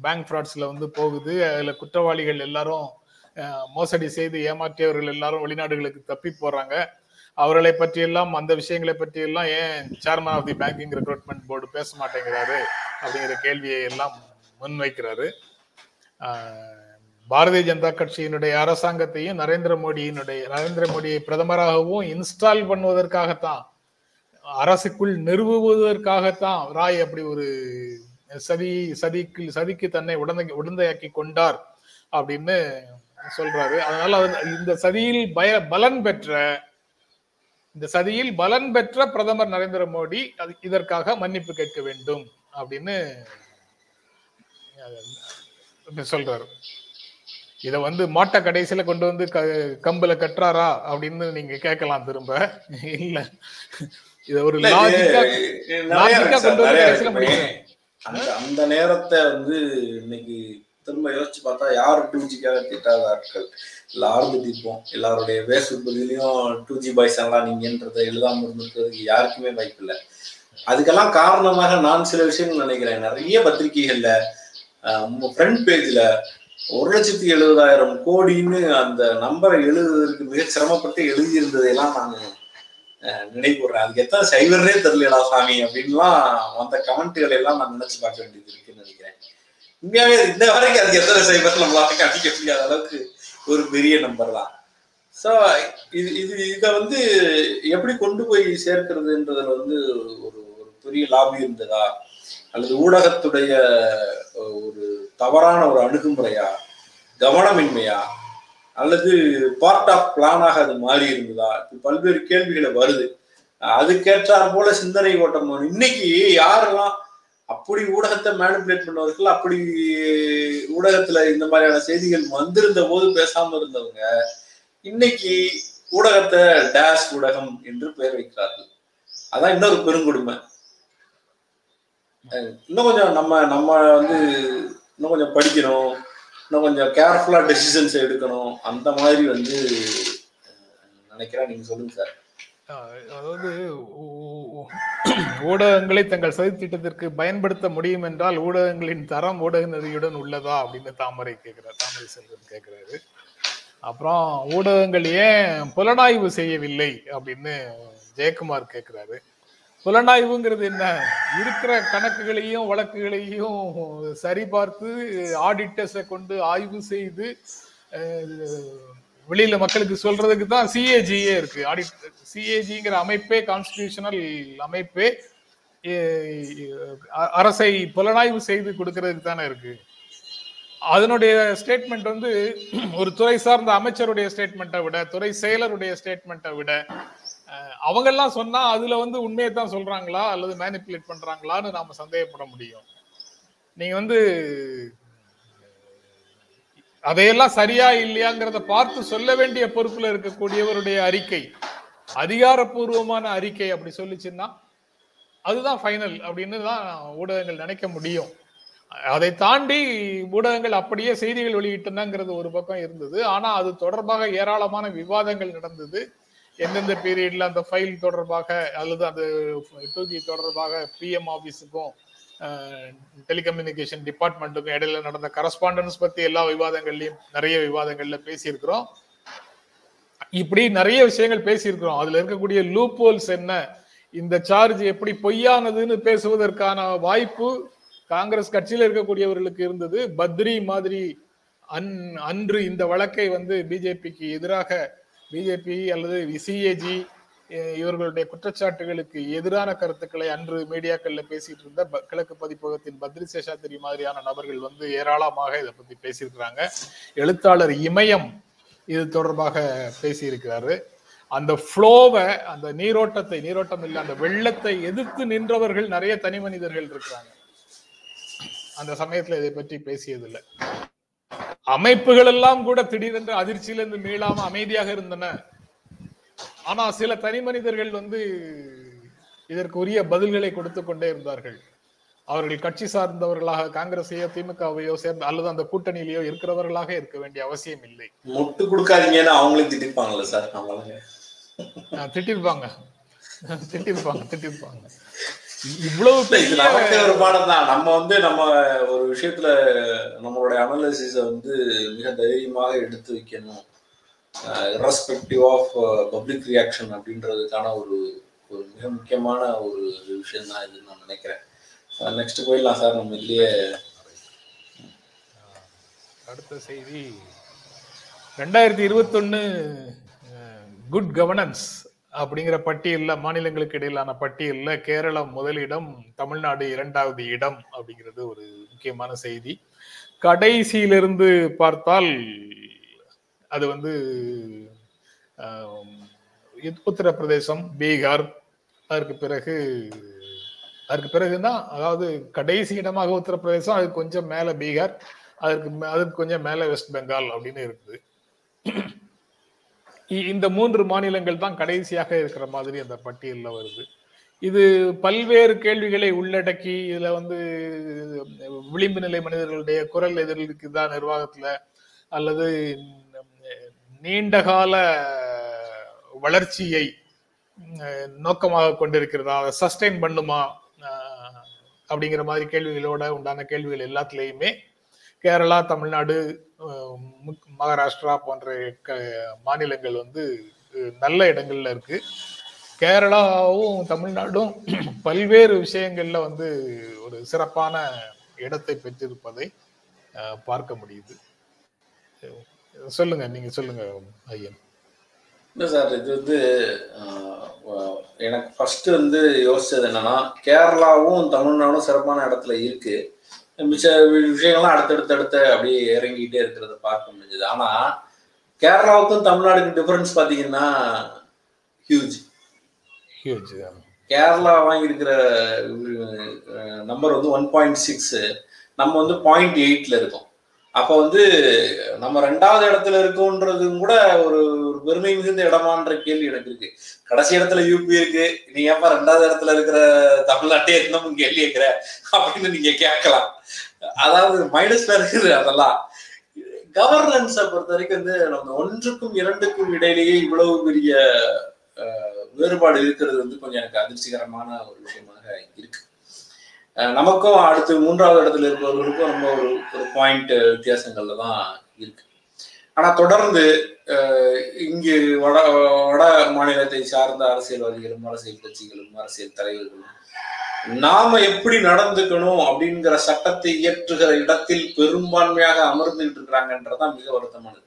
பேங்க் ஃப்ராட்ஸ்ல வந்து போகுது. அதுல குற்றவாளிகள் எல்லாரும் மோசடி செய்து ஏமாற்றியவர்கள் எல்லாரும் வெளிநாடுகளுக்கு தப்பி போறாங்க. அவர்களை பற்றியெல்லாம் அந்த விஷயங்களை பற்றியெல்லாம் ஏன் chairman of the banking recruitment board பேச மாட்டேங்கிறாரு? அப்படிங்கிற கேள்வியை எல்லாம் முன்வைக்கிறாரு. பாரதிய ஜனதா கட்சியினுடைய அரசாங்கத்தையும் நரேந்திர மோடியினுடைய நரேந்திர மோடியை பிரதமராகவும் இன்ஸ்டால் பண்ணுவதற்காகத்தான் அரசுக்குள் நிறுவுவதற்காகத்தான் ராய் அப்படி ஒரு சதி சதிக்கு சதிக்கு தன்னை உடந்தை உடந்தையாக்கி கொண்டார் அப்படின்னு சொல்றாரு. அதனால இந்த சதியில் பய பலன் பெற்ற இந்த சதியில் பலன் பெற்ற பிரதமர் நரேந்திர மோடி அது இதற்காக மன்னிப்பு கேட்க வேண்டும் அப்படின்னு சொல்றாரு. இத வந்து மாட்ட கடைசியில கொண்டு வந்து க கம்புல கட்டுறாரா அப்படின்னு நீங்க கேட்கலாம் திரும்ப. இல்ல. இத ஒரு அந்த அந்த நேரத்தை வந்து இன்னைக்கு திரும்ப யோசிச்சு பார்த்தா யார் டூ ஜிக்காக திட்டாத ஆட்கள்? எல்லாரும் திட்டிருப்போம் எல்லாருடைய பேஸ்புக் பதிலையும் டூ ஜி பாய்ஸ் எல்லாம் நீங்கன்றதை எழுதாம இருந்திருக்கிறதுக்கு யாருக்குமே வாய்ப்பு இல்லை அதுக்கெல்லாம் காரணமாக நான் சில விஷயங்கள் நினைக்கிறேன். நிறைய பத்திரிகைகள்ல உங்க ஃப்ரண்ட் பேஜ்ல ஒரு லட்சத்தி எழுபதாயிரம் கோடின்னு அந்த நம்பரை எழுதுவதற்கு மிக சிரமப்பட்டு எழுதியிருந்ததையெல்லாம் நான் நினைவுறேன் அதுக்கு எத்தனை சைவர்னே தெரியலடா சாமி அப்படின்லாம் அந்த கமெண்ட்டுகளை எல்லாம் நான் நினைச்சு பார்க்க வேண்டியது இருக்குன்னு நினைக்கிறேன். உண்மையாவே இந்த வரைக்கும் அதுக்கு எத்தனை சைபர் நம்மளால கணிக்க முடியாத அளவுக்கு ஒரு பெரிய நம்பர் தான். ஸோ இது இது இதை வந்து எப்படி கொண்டு போய் சேர்க்கிறதுன்றதுல வந்து ஒரு ஒரு பெரிய லாபி இருந்ததா? அல்லது ஊடகத்துடைய ஒரு தவறான ஒரு அணுகுமுறையா கவனமின்மையா அல்லது பார்ட் ஆஃப் பிளானாக அது மாறி இருந்ததா? இப்படி பல்வேறு கேள்விகளை வருது. அதுக்கேற்றார் போல சிந்தனை ஓட்டம் இன்னைக்கு யாரெல்லாம் அப்படி ஊடகத்தை மேனிபுலேட் பண்ணவர்கள் அப்படி ஊடகத்துல இந்த மாதிரியான செய்திகள் வந்திருந்த போது பேசாம இருந்தவங்க இன்னைக்கு ஊடகத்தை டேஷ் ஊடகம் என்று பெயர் வைக்கிறார்கள். அதான் இன்னொரு பெருங்கொடுமை. இன்னும் கொஞ்சம் நம்ம நம்ம வந்து இன்னும் கொஞ்சம் படிக்கணும். இன்னும் கொஞ்சம் கேர்ஃபுல்லாக டெசிஷன்ஸ் எடுக்கணும். அந்த மாதிரி வந்து நினைக்கிறேன் நீங்க சொல்லுங்க சார். அதாவது ஊடகங்களை தங்கள் சதித்திட்டத்திற்கு பயன்படுத்த முடியும் என்றால் ஊடகங்களின் தரம் ஊடக நெறியுடன் உள்ளதா அப்படின்னு தாமரை கேட்கிறார் தாமரை செல்வன் கேட்கிறாரு அப்புறம் ஊடகங்கள் ஏன் புலனாய்வு செய்யவில்லை அப்படின்னு ஜெயக்குமார் கேட்கிறாரு புலனாய்வுங்கிறது என்ன? இருக்கிற கணக்குகளையும் வழக்குகளையும் சரிபார்த்து ஆடிட்டர்ஸை கொண்டு ஆய்வு செய்து வெளியில மக்களுக்கு சொல்றதுக்கு தான் சிஏஜியே இருக்கு. ஆடிட் சிஏஜிங்கிற அமைப்பே கான்ஸ்டிடியூஷனல் அமைப்பே அ- அரசை புலனாய்வு செய்து கொடுக்கறதுக்கு தானே இருக்கு. அதனுடைய ஸ்டேட்மெண்ட் வந்து ஒரு துறை சார்ந்த அமைச்சருடைய ஸ்டேட்மெண்ட்டை விட துறை செயலருடைய ஸ்டேட்மெண்ட்டை விட அவங்கெல்லாம் சொன்னா அதுல வந்து உண்மையை தான் சொல்றாங்களா? அல்லது மேனிப்புலேட் பண்றாங்களான்னு நாம சந்தேகப்பட முடியும். நீங்க வந்து அதையெல்லாம் சரியா இல்லையாங்கிறத பார்த்து சொல்ல வேண்டிய பொறுப்புல இருக்கக்கூடியவருடைய அறிக்கை அதிகாரப்பூர்வமான அறிக்கை அப்படி சொல்லிச்சுன்னா அதுதான் ஃபைனல் அப்படின்னு தான் ஊடகங்கள் நினைக்க முடியும். அதை தாண்டி ஊடகங்கள் அப்படியே செய்திகள் வெளியிட்டனங்கிறது ஒரு பக்கம் இருந்தது. ஆனா அது தொடர்பாக ஏராளமான விவாதங்கள் நடந்தது. எந்தெந்த பீரியட்ல அந்த ஃபைல் தொடர்பாக அல்லது அந்த டூ ஜி தொடர்பாக பிஎம் ஆபீஸுக்கும் டெலிகம்யூனிகேஷன் டிபார்ட்மெண்ட்டுக்கும் இடையில நடந்த கரஸ்பாண்டன்ஸ் பத்தி எல்லா விவாதங்கள்லயும் நிறைய விவாதங்கள்ல பேசியிருக்கிறோம். இப்படி நிறைய விஷயங்கள் பேசியிருக்கிறோம். அதுல இருக்கக்கூடிய லூப்போல்ஸ் என்ன? இந்த சார்ஜ் எப்படி பொய்யானதுன்னு பேசுவதற்கான வாய்ப்பு காங்கிரஸ் கட்சியில இருக்கக்கூடியவர்களுக்கு இருந்தது. பத்ரி மாதிரி அன் அன்று இந்த வழக்கை வந்து பிஜேபிக்கு எதிராக பிஜேபி அல்லது சிஏஜி இவர்களுடைய குற்றச்சாட்டுகளுக்கு எதிரான கருத்துக்களை அன்று மீடியாக்கள்ல பேசிட்டு இருந்த கிழக்கு பதிப்பகத்தின் பத்ரி சேஷாத்திரி மாதிரியான நபர்கள் வந்து ஏராளமாக இதை பத்தி பேசியிருக்கிறாங்க. எழுத்தாளர் இமயம் இது தொடர்பாக பேசியிருக்கிறாரு. அந்த ஃப்ளோவை அந்த நீரோட்டத்தை நீரோட்டம் இல்லை அந்த வெள்ளத்தை எதிர்த்து நின்றவர்கள் நிறைய தனி மனிதர்கள் இருக்கிறாங்க. அந்த சமயத்துல இதை பற்றி பேசியதில்லை. அமைப்புகள் எல்லாம் கூட திடீரென்று அதிர்ச்சியிலிருந்து மீளாம அமைதியாக இருந்தன. ஆனா சில தனி மனிதர்கள் வந்து இதற்கு உரிய பதில்களை கொடுத்து கொண்டே இருந்தார்கள். அவர்கள் கட்சி சார்ந்தவர்களாக காங்கிரஸையோ திமுகவையோ சேர்ந்த அல்லது அந்த கூட்டணியிலேயோ இருக்கிறவர்களாக இருக்க வேண்டிய அவசியம் இல்லை. முட்டு கொடுக்காதீங்கன்னு அவங்களே திட்டிருப்பாங்கல்ல சார் திட்டிருப்பாங்க. திட்டிருப்பாங்க திட்டிருப்பாங்க. இவ்வளவு இது பெரிய நமக்கு ஒரு பாடம் தான். நம்ம வந்து நம்ம ஒரு விஷயத்துல நம்மளுடைய அனாலிசிஸ வந்து மிக தைரியமாக எடுத்து வைக்கணும். ரெஸ்பெக்டிவ் ஆஃப் பப்ளிக் ரியாக்ஷன் அப்படின்றதுக்கான ஒரு ஒரு மிக முக்கியமான ஒரு விஷயம் தான் இதுன்னு நான் நினைக்கிறேன். நெக்ஸ்ட் போயிடலாம் சார் நம்ம இதுலயே அடுத்த செய்தி. ரெண்டாயிரத்தி இருபத்தொன்னு குட் கவர்னன்ஸ் அப்படிங்கிற பட்டியல்ல மாநிலங்களுக்கு இடையிலான பட்டியல்ல கேரளம் முதலிடம் தமிழ்நாடு இரண்டாவது இடம் அப்படிங்கிறது ஒரு முக்கியமான செய்தி. கடைசியிலிருந்து பார்த்தால் அது வந்து உத்தரப்பிரதேசம் பீகார் அதற்கு பிறகு அதற்கு பிறகுதான் அதாவது கடைசி இடமாக உத்தரப்பிரதேசம் அதுக்கு கொஞ்சம் மேல பீகார் அதற்கு மே- அதுக்கு கொஞ்சம் மேல வெஸ்ட் பெங்கால் அப்படின்னு இருக்குது. இந்த மூன்று மாநிலங்கள் தான் கடைசியாக இருக்கிற மாதிரி அந்த பட்டியலில் வருது. இது பல்வேறு கேள்விகளை உள்ளடக்கி இதுல வந்து விளிம்பு நிலை மனிதர்களுடைய குரல் எதிரொலிக்குதா நிர்வாகத்துல அல்லது நீண்டகால வளர்ச்சியை நோக்கமாக கொண்டிருக்கிறதா அதை சஸ்டைன் பண்ணுமா அப்படிங்கிற மாதிரி கேள்விகளோட உண்டான கேள்விகள் எல்லாத்துலேயுமே கேரளா தமிழ்நாடு மகாராஷ்டிரா போன்ற க- மாநிலங்கள் வந்து நல்ல இடங்கள்ல இருக்கு. கேரளாவும் தமிழ்நாடும் பல்வேறு விஷயங்கள்ல வந்து ஒரு சிறப்பான இடத்தை பெற்றிருப்பதை பார்க்க முடியுது. சொல்லுங்க நீங்க சொல்லுங்க ஐயன். இல்லை சார் இது வந்து எனக்கு ஃபர்ஸ்ட் வந்து யோசிச்சது என்னன்னா கேரளாவும் தமிழ்நாடும் சிறப்பான இடத்துல இருக்கு. மிச்ச விஷயங்கள்லாம் அடுத்தடுத்து அடுத்து அப்படியே இறங்கிட்டே இருக்கிறத பார்க்க முடிஞ்சது. ஆனா கேரளாவுக்கும் தமிழ்நாடுக்கும் டிஃபரன்ஸ் பார்த்தீங்கன்னா ஹியூஜ் ஹியூஜ் கேரளா வாங்கியிருக்கிற நம்பர் வந்து ஒன் பாயிண்ட் சிக்ஸ் நம்ம வந்து பாயிண்ட் எயிட்ல இருக்கோம். அப்போ வந்து நம்ம ரெண்டாவது இடத்துல இருக்கோன்றதும் கூட ஒரு பெருமை மிகுந்த இடமான்ற கேள்வி எனக்கு இருக்கு. கடைசி இடத்துல யூபி இருக்கு. நீ ஏப்பா ரெண்டாவது இடத்துல இருக்கிற தமிழ்நாட்டே இருந்தோம் கேள்வி கேட்கிற அப்படின்னு நீங்க கேட்கலாம். அதாவது மைனஸ்ல இருக்குது அதெல்லாம். கவர்னன்ஸை பொறுத்த வரைக்கும் வந்து நம்ம ஒன்றுக்கும் இரண்டுக்கும் இடையிலேயே இவ்வளவு பெரிய அஹ், வேறுபாடு இருக்கிறது வந்து கொஞ்சம் எனக்கு அதிர்ச்சிகரமான ஒரு விஷயமாக இருக்கு. அஹ், நமக்கும் அடுத்து மூன்றாவது இடத்துல இருப்பவர்களுக்கும் ரொம்ப ஒரு ஒரு பாயிண்ட் வித்தியாசங்கள்ல தான் இருக்கு. ஆனா தொடர்ந்து அஹ், இங்கு வட வட மாநிலத்தை சார்ந்த அரசியல்வாதிகளும் அரசியல் கட்சிகளும் அரசியல் தலைவர்களும் நாம எப்படி நடந்துக்கணும் அப்படிங்கிற சட்டத்தை இயற்றுகிற இடத்தில் பெரும்பான்மையாக அமர்ந்துகிட்டு இருக்கிறாங்கன்றதான் மிக வருத்தமானது.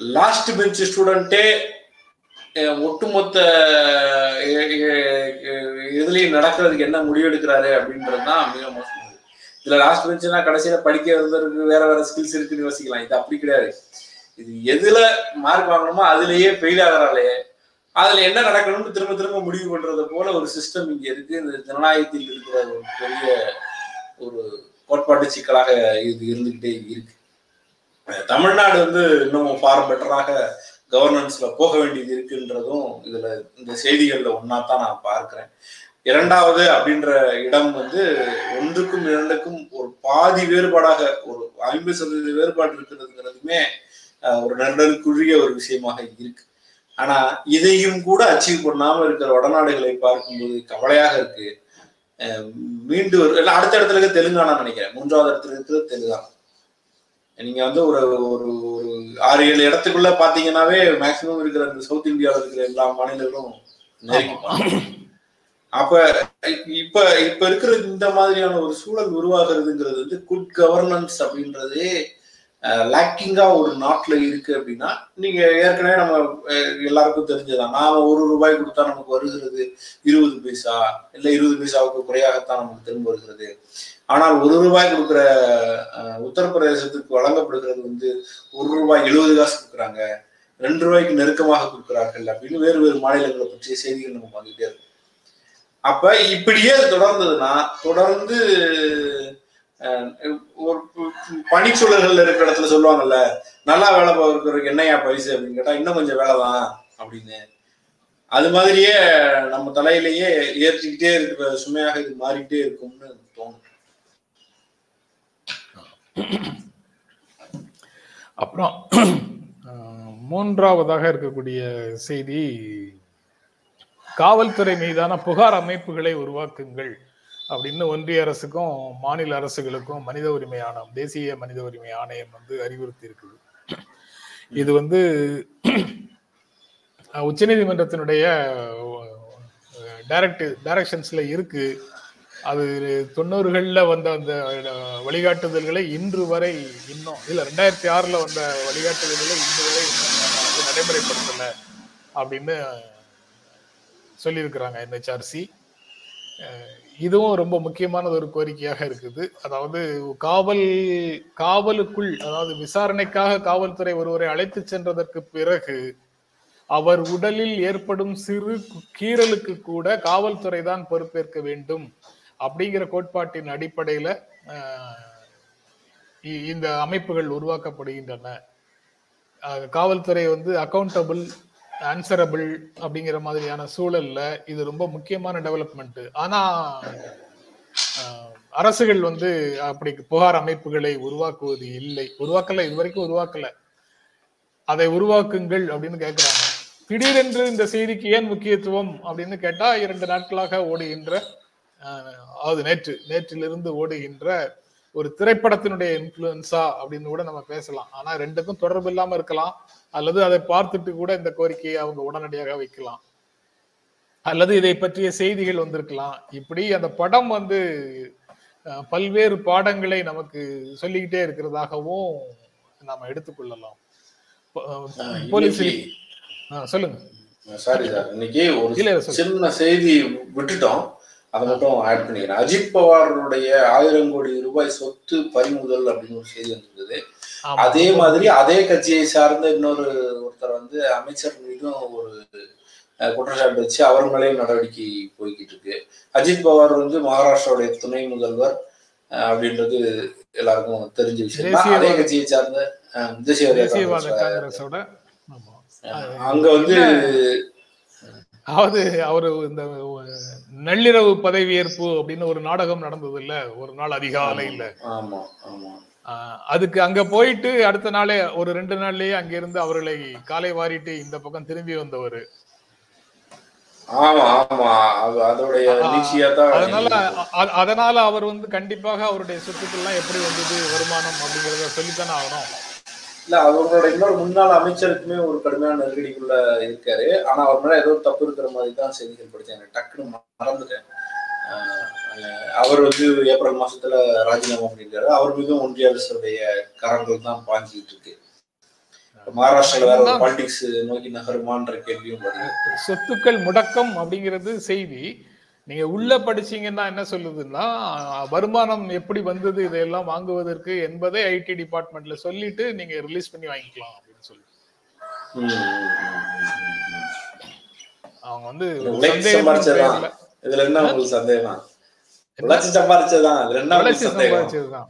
லாஸ்ட் பெஞ்ச் ஸ்டூடெண்டே ஒட்டுமொத்த இதுலயும் நடக்கிறதுக்கு என்ன முடிவெடுக்கிறாரு அப்படின்றது தான் மிக மோசமான இதுல லாஸ்ட் பெஞ்சுனா கடைசியில படிக்க வந்தவருக்கு வேற வேற ஸ்கில்ஸ் இருக்குன்னு யோசிக்கலாம். இது அப்படி கிடையாது. இது எதுல மார்க் வாங்கணுமோ அதுலயே ஃபெயில் ஆகிறாளே. அதுல என்ன நடக்கணும்னு திரும்ப திரும்ப முடிவு பண்றது போல ஒரு சிஸ்டம் இங்க இருக்கு. இந்த ஜனநாயகத்தில் இருக்கிற ஒரு பெரிய ஒரு கோட்பாட்டு சிக்கலாக இது இருந்துகிட்டே இருக்கு. தமிழ்நாடு வந்து இன்னும் ஃபார் பெட்டராக கவர்னன்ஸ்ல போக வேண்டியது இருக்குன்றதும் இதுல இந்த செய்திகள்ல ஒன்னா தான் நான் பார்க்கிறேன். இரண்டாவது அப்படின்ற இடம் வந்து ஒன்றுக்கும் இரண்டுக்கும் ஒரு பாதி வேறுபாடாக ஒரு ஐம்பது சதவீத வேறுபாடு இருக்கிறதுங்கிறதுமே ஒரு நெருடலுக்குரிய ஒரு விஷயமாக இருக்கு. ஆனா இதையும் கூட அச்சீவ் பண்ணாம இருக்கிற வடநாடுகளை பார்க்கும்போது கவலையாக இருக்கு. அஹ், மீண்டு ஒரு அடுத்த இடத்துல இருக்க தெலுங்கானா நினைக்கிறேன். மூன்றாவது இடத்துல இருக்கிறது தெலுங்கானா. நீங்க வந்து ஒரு ஒரு ஒரு ஆறு ஏழு இடத்துக்குள்ள பாத்தீங்கன்னாவே மேக்சிமம் இருக்கிற இந்த சவுத் இந்தியாவில் இருக்கிற எல்லா மாநிலங்களும் நெருங்கிப்பாங்க அப்ப இப்ப இப்ப இருக்கிற இந்த மாதிரியான ஒரு சூழல் உருவாகிறதுங்கிறது வந்து குட் கவர்னன்ஸ் அப்படின்றதே லேக்கிங்கா ஒரு நாட்டுல இருக்கு அப்படின்னா நீங்க ஏற்கனவே நம்ம எல்லாருக்கும் தெரிஞ்சதான் நாம ஒரு ரூபாய் கொடுத்தா நமக்கு வருகிறது இருபது பைசா இல்ல இருபது பைசாவுக்கு குறையாகத்தான் நமக்கு திரும்ப வருகிறது. ஆனால் ஒரு ரூபாய் கொடுக்குற உத்தரப்பிரதேசத்துக்கு வழங்கப்படுகிறது வந்து ஒரு ரூபாய் எழுபது காசு கொடுக்குறாங்க ரெண்டு ரூபாய்க்கு நெருக்கமாக கொடுக்குறார்கள் அப்படின்னு வேறு வேறு மாநிலங்களை பற்றிய செய்திகள் நம்ம வந்துகிட்டே இருக்கும். அப்ப இப்படியே தொடர்ந்ததுன்னா தொடர்ந்து ஒரு பனிச்சூழல்கள் இருக்கிற இடத்துல சொல்லுவாங்கல்ல நல்லா வேலை பார்க்கறதுக்கு என்னையா பைசு அப்படின்னு கேட்டா இன்னும் கொஞ்சம் வேலை தான் அப்படின்னு. அது மாதிரியே நம்ம தலையிலேயே ஏற்றிக்கிட்டே இருக்கிற சுமையாக இது மாறிக்கிட்டே இருக்கும்னு தோணும் அப்புறம் மூன்றாவதாக இருக்கக்கூடிய செய்தி காவல்துறை மீதான புகார் அமைப்புகளை உருவாக்குங்கள் அப்படின்னு ஒன்றிய அரசுக்கும் மாநில அரசுகளுக்கும் மனித உரிமை ஆணையம் தேசிய மனித உரிமை ஆணையம் வந்து அறிவுறுத்தி இருக்குது இது வந்து உச்சநீதிமன்றத்தினுடைய டைரக்ட் டைரக்ஷன்ஸ்ல இருக்கு. அது தொண்ணூறுகளில் வந்த அந்த வழிகாட்டுதல்களை இன்று வரை இன்னும் இல்லை ரெண்டாயிரத்தி ஆறில் வந்த வழிகாட்டுதல்களை இன்று வரை இன்னும் அப்படின்னு சொல்லியிருக்கிறாங்க என்ஹெச்ஆர்சி இதுவும் ரொம்ப முக்கியமானது ஒரு கோரிக்கையாக இருக்குது. அதாவது காவல் காவலுக்குள் அதாவது விசாரணைக்காக காவல்துறை ஒருவரை அழைத்து சென்றதற்கு பிறகு அவர் உடலில் ஏற்படும் சிறு கீறலுக்கு கூட காவல்துறை தான் பொறுப்பேற்க வேண்டும் அப்படிங்கிற கோட்பாட்டின் அடிப்படையில இ- இந்த அமைப்புகள் உருவாக்கப்படுகின்றன. காவல்துறை வந்து அக்கௌண்டபிள் ஆன்சரபிள் அப்படிங்கிற மாதிரியான சூழல்ல இது ரொம்ப முக்கியமான டெவலப்மெண்ட் ஆனா அரசுகள் வந்து அப்படி புகார் அமைப்புகளை உருவாக்குவது இல்லை. உருவாக்கல இதுவரைக்கும் உருவாக்கல. அதை உருவாக்குங்கள் அப்படின்னு கேட்கிறாங்க திடீரென்று இந்த செய்திக்கு ஏன் முக்கியத்துவம் அப்படின்னு கேட்டா இரண்டு நாட்களாக ஓடுகின்ற அதாவது நேற்று நேற்றிலிருந்து ஓடுகின்ற ஒரு திரைப்படத்தினுடைய இன்ஃபுளுன்ஸா அப்படின்னு கூட நம்ம பேசலாம். ஆனா ரெண்டுக்கும் தொடர்பு இல்லாம இருக்கலாம். அல்லது அதை பார்த்துட்டு கூட இந்த கோரிக்கையை அவங்க உடனடியாக வைக்கலாம். அல்லது இதை பற்றிய செய்திகள் வந்திருக்கலாம். இப்படி அந்த படம் வந்து பல்வேறு பாடங்களை நமக்கு சொல்லிக்கிட்டே இருக்கிறதாகவும் நாம எடுத்துக்கொள்ளலாம். போலீஸ் சொல்லுங்க. சாரி சார் இன்னைக்கு ஒரு. சின்ன செய்தி விட்டுட்டோம். அதை மட்டும் ஆட் பண்ணிக்கிறேன் அஜித் பவாருடைய ஆயிரம் கோடி ரூபாய் சொத்து பறிமுதல் அப்படின்னு ஒரு செய்தி வந்திருக்குது ஆமா. அதே மாதிரி அதே கட்சியை சார்ந்த இன்னொரு ஒருத்தர் வந்து அமைச்சர் மீதும் ஒரு குற்றச்சாட்டு வச்சு அவர் மேலேயும் நடவடிக்கை போய்கிட்டு இருக்கு அஜித் பவார் வந்து மகாராஷ்டிராவுடைய துணை முதல்வர் அப்படின்றது எல்லாருக்கும் தெரிஞ்ச விஷயம். அதே கட்சியை சார்ந்த தேசியவாத தேசியவாத காங்கிரஸ் காங்கிரஸோட அங்க வந்து அதாவது அவரு இந்த நள்ளிரவு பதவியேற்பு அப்படின்னு ஒரு நாடகம் நடந்தது இல்ல ஒரு நாள் அதிகாலையில. அதுக்கு அங்க போயிட்டு அடுத்த நாளே ஒரு ரெண்டு நாள்லயே அங்க இருந்து அவர்களை காலை வாரிட்டு இந்த பக்கம் திரும்பி வந்தவர். அதனால அதனால அவர் வந்து கண்டிப்பாக அவருடைய சொத்துக்கள்லாம் எப்படி வந்தது வருமானம் அப்படிங்கறத சொல்லித்தானே ஆகணும். இல்ல அவரோட இன்னொரு முன்னாள் அமைச்சருக்குமே ஒரு கடுமையான நெருக்கடிக்குள்ள இருக்காரு. ஆனா அவர் மேல ஏதோ தப்பு இருக்கிற மாதிரி தான் செய்திகள் எனக்கு டக்குன்னு மறந்துட்டேன். அவர் வந்து ஏப்ரல் மாசத்துல ராஜினாமா பண்ணிருக்காரு அவர் மீதும் ஒன்றிய அரசுடைய கரங்கள் தான் பாஞ்சிட்டு இருக்கு. மகாராஷ்டிரால வேற பாலிடிக்ஸ் நோக்கி நகருமான்ற கேள்வியும் சொத்துக்கள் முடக்கம் அப்படிங்கிறது செய்தி. நீங்க உள்ள படிச்சீங்கன்னா என்ன சொல்லுதுன்னா வருமானம் எப்படி வந்தது இதையெல்லாம் வாங்குவதற்கு என்பதை ஐடி டிபார்ட்மெண்ட்ல சொல்லிட்டு நீங்க ரிலீஸ் பண்ணி வாங்கிக்கலாம் அப்படின்னு சொல்லி. அவங்க வந்து இதுல என்ன உங்களுக்கு சந்தேகம் உழைச்சு சம்பாரிச்சதுதான். இதுல என்ன உழைச்சு சந்தேகம்? சம்பாதிச்சதுதான்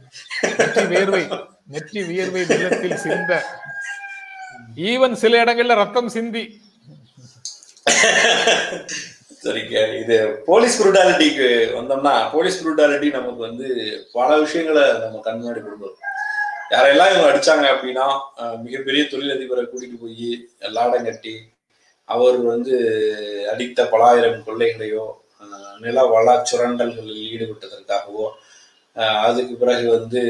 நெற்றி வியர்வை நிலத்தில் சிந்த. ஈவன் சில இடங்கள்ல ரத்தம் சிந்தி. சரிங்க. இது போலீஸ் குரூட்டாலிட்டிக்கு வந்தோம்னா போலீஸ் குரூட்டாலிட்டி நமக்கு வந்து பல விஷயங்களை நம்ம கண் முன்னாடி யாரெல்லாம் இவங்க அடிச்சாங்க அப்படின்னா மிகப்பெரிய தொழிலதிபரை கூட்டிட்டு போய் லாடம் கட்டி அவர் வந்து அடித்த பலாயிரம் கொள்ளைகளையோ நில வள சுரண்டல்களில் ஈடுபட்டதற்காகவோ அதுக்கு பிறகு வந்து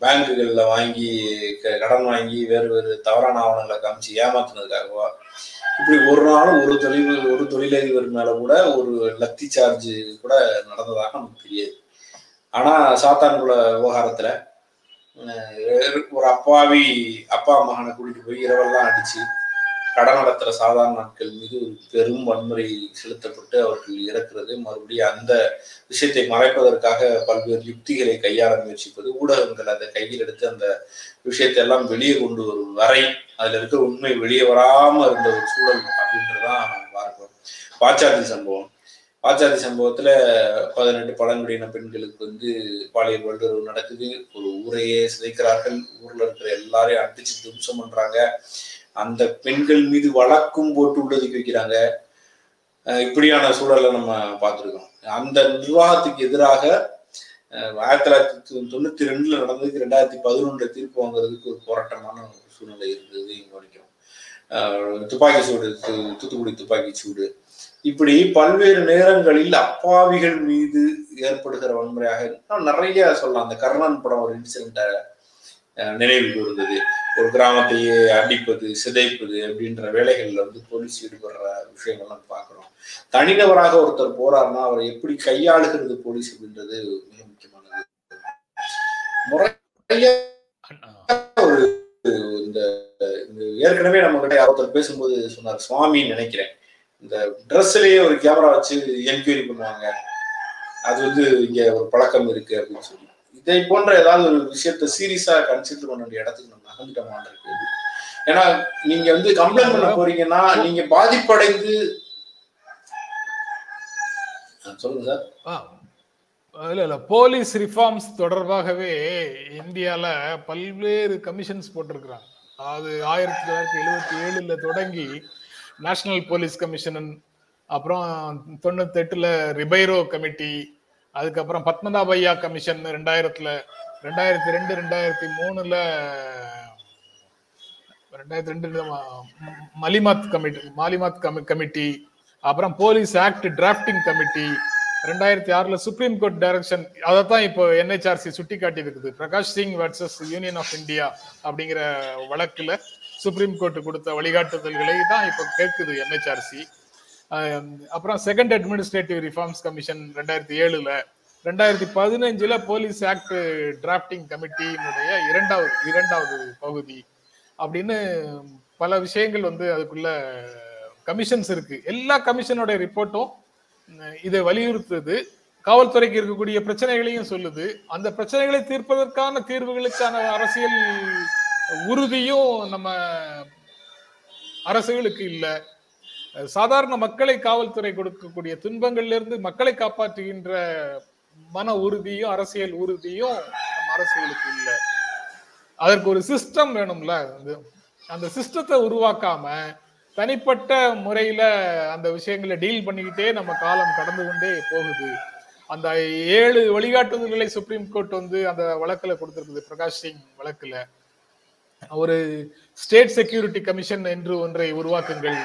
பேங்குகளில் வாங்கி க- கடன் வாங்கி வேறு வேறு தவறான ஆவணங்களை காமிச்சு ஏமாத்துனதுக்காகவோ? இப்படி ஒரு நாளும் ஒரு தொழில் ஒரு தொழிலதிபர் மேல கூட ஒரு லத்தி சார்ஜ் கூட நடந்ததாக நமக்கு தெரியாது. ஆனா சாத்தான்குள விவகாரத்துல ஒரு அப்பாவி அப்பா மகனை கூட்டிட்டு போய் இரவெல்லாம் அடிச்சு கடன் நடத்துற சாதாரண நாட்கள் மீது ஒரு பெரும் வன்முறை செலுத்தப்பட்டு அவர்கள் இறக்கிறது. மறுபடியும் அந்த விஷயத்தை மறைப்பதற்காக பல்வேறு யுக்திகளை கையாள முயற்சிப்பது ஊடகங்கள் அதை கையில் எடுத்து அந்த விஷயத்தை எல்லாம் வெளியே கொண்டு வரும் வரை அதுல இருக்கிற உண்மை வெளியே வராம இருந்த ஒரு சூழல் அப்படின்றதான் நம்ம பார்க்கிறோம் சம்பவம். பாச்சாதி சம்பவத்துல பதினெட்டு பழங்குடியின பெண்களுக்கு வந்து பாலியல் வல்லுறவு நடக்குது. ஒரு ஊரையே சிதைக்கிறார்கள். ஊர்ல இருக்கிற எல்லாரையும் அடிச்சு தும்சம் பண்றாங்க. அந்த பெண்கள் மீது வழக்கும் போட்டு உள்ளதுக்கு வைக்கிறாங்க இப்படியான சூழலை நம்ம பார்த்துருக்கோம். அந்த நிர்வாகத்துக்கு எதிராக ஆயிரத்தி தொள்ளாயிரத்தி தொண்ணூத்தி ரெண்டுல நடந்ததுக்கு ரெண்டாயிரத்தி பதினொன்றுல தீர்ப்பு வாங்குறதுக்கு ஒரு போராட்டமான ஒரு சூழ்நிலை இருந்தது இங்க வரைக்கும். துப்பாக்கி சூடு தூத்துக்குடி துப்பாக்கி சூடு. இப்படி பல்வேறு நேரங்களில் அப்பாவிகள் மீது ஏற்படுகிற வன்முறையாக நிறைய சொல்லலாம். அந்த கர்ணன் படம் ஒரு இன்சிடென்ட்டை நினைவுக்கு இருந்தது ஒரு கிராமத்தையே அடிப்பது சிதைப்பது அப்படின்ற வேலைகள்ல வந்து போலீஸ் ஈடுபடுற விஷயங்கள்லாம் பார்க்குறோம். தனிநபராக ஒருத்தர் போறாருன்னா அவரை எப்படி கையாளுகிறது போலீஸ் அப்படின்றது மிக முக்கியமானது. முறைய ஒரு இந்த இந்த ஏற்கனவே நம்ம கிட்ட ஒருத்தர் பேசும்போது சொன்னார் சுவாமின்னு நினைக்கிறேன். இந்த ட்ரெஸ்லயே ஒரு கேமரா வச்சு என்கொயரி பண்ணுவாங்க. அது வந்து இங்க ஒரு பழக்கம் இருக்கு அப்படின்னு சொல்லி. இதை போன்ற ஏதாவது ஒரு விஷயத்த சீரியஸா கன்சிடர் பண்ண வேண்டிய இடத்துக்கு நம்ம நகர்ந்துட்டோமான இருக்கு ஏன்னா நீங்க வந்து கம்ப்ளைண்ட் பண்ண போறீங்கன்னா நீங்க பாதிப்படைந்து சொல்லுங்க சார். ஆ, இல்ல இல்ல போலீஸ் ரிஃபார்ம்ஸ் தொடர்பாகவே இந்தியால பல்வேறு கமிஷன்ஸ் போட்டிருக்கிறாங்க. அது ஆயிரத்தி தொள்ளாயிரத்தி எழுபத்தி ஏழுல தொடங்கி நேஷனல் போலீஸ் கமிஷன் அப்புறம் தொண்ணூத்தி எட்டுல ரிபைரோ கமிட்டி அதுக்கப்புறம் பத்மநாபையா கமிஷன் ரெண்டாயிரத்துல ரெண்டாயிரத்தி ரெண்டு ரெண்டாயிரத்தி மூணுல ரெண்டாயிரத்தி ரெண்டு மலிமாத் கமிட்டி மாலிமாத் கமிட்டி அப்புறம் போலீஸ் ஆக்ட் டிராப்டிங் கமிட்டி ரெண்டாயிரத்தி ஆறுல சுப்ரீம் கோர்ட் டைரக்ஷன் அதை தான் இப்போ என்ஹெச்ஆர்சி சுட்டி காட்டி இருக்குது Prakash Singh versus union of India அப்படிங்கிற வழக்குல சுப்ரீம் கோர்ட் கொடுத்த வழிகாட்டுதல்களை தான் இப்போ கேட்குது என்ஹெச்ஆர்சி அப்புறம் செகண்ட் அட்மினிஸ்ட்ரேட்டிவ் ரிஃபார்ம்ஸ் கமிஷன் ரெண்டாயிரத்தி ஏழுல ரெண்டாயிரத்தி பதினஞ்சுல போலீஸ் ஆக்ட் டிராப்டிங் கமிட்டியினுடைய இரண்டாவது இரண்டாவது பகுதி. அப்படின்னு பல விஷயங்கள் வந்து அதுக்குள்ள கமிஷன்ஸ் இருக்கு. எல்லா கமிஷனோட ரிப்போர்ட்டும் இதை வலியுறுத்துது. காவல்துறைக்கு இருக்கக்கூடிய பிரச்சனைகளையும் சொல்லுது. அந்த பிரச்சனைகளை தீர்ப்பதற்கான தீர்வுகளுக்கான அரசியல் உறுதியும் நம்ம அரசுகளுக்கு இல்லை. சாதாரண மக்களை காவல்துறை கொடுக்கக்கூடிய துன்பங்கள்ல இருந்து மக்களை காப்பாற்றுகின்ற மன உறுதியும் அரசியல் உறுதியும் நம்ம அரசியலுக்கு இல்லை. அதற்கு ஒரு சிஸ்டம் வேணும்ல. அது- அந்த சிஸ்டத்தை உருவாக்காம தனிப்பட்ட முறையில அந்த விஷயங்களை டீல் பண்ணிக்கிட்டே நம்ம காலம் கடந்து கொண்டே போகுது. அந்த ஏழு வழிகாட்டுதல்களை சுப்ரீம் கோர்ட் வந்து அந்த வழக்குல கொடுத்திருக்குது பிரகாஷ் சிங் வழக்குல. ஒரு ஸ்டேட் செக்யூரிட்டி கமிஷன் என்று ஒன்றை உருவாக்குங்கள்.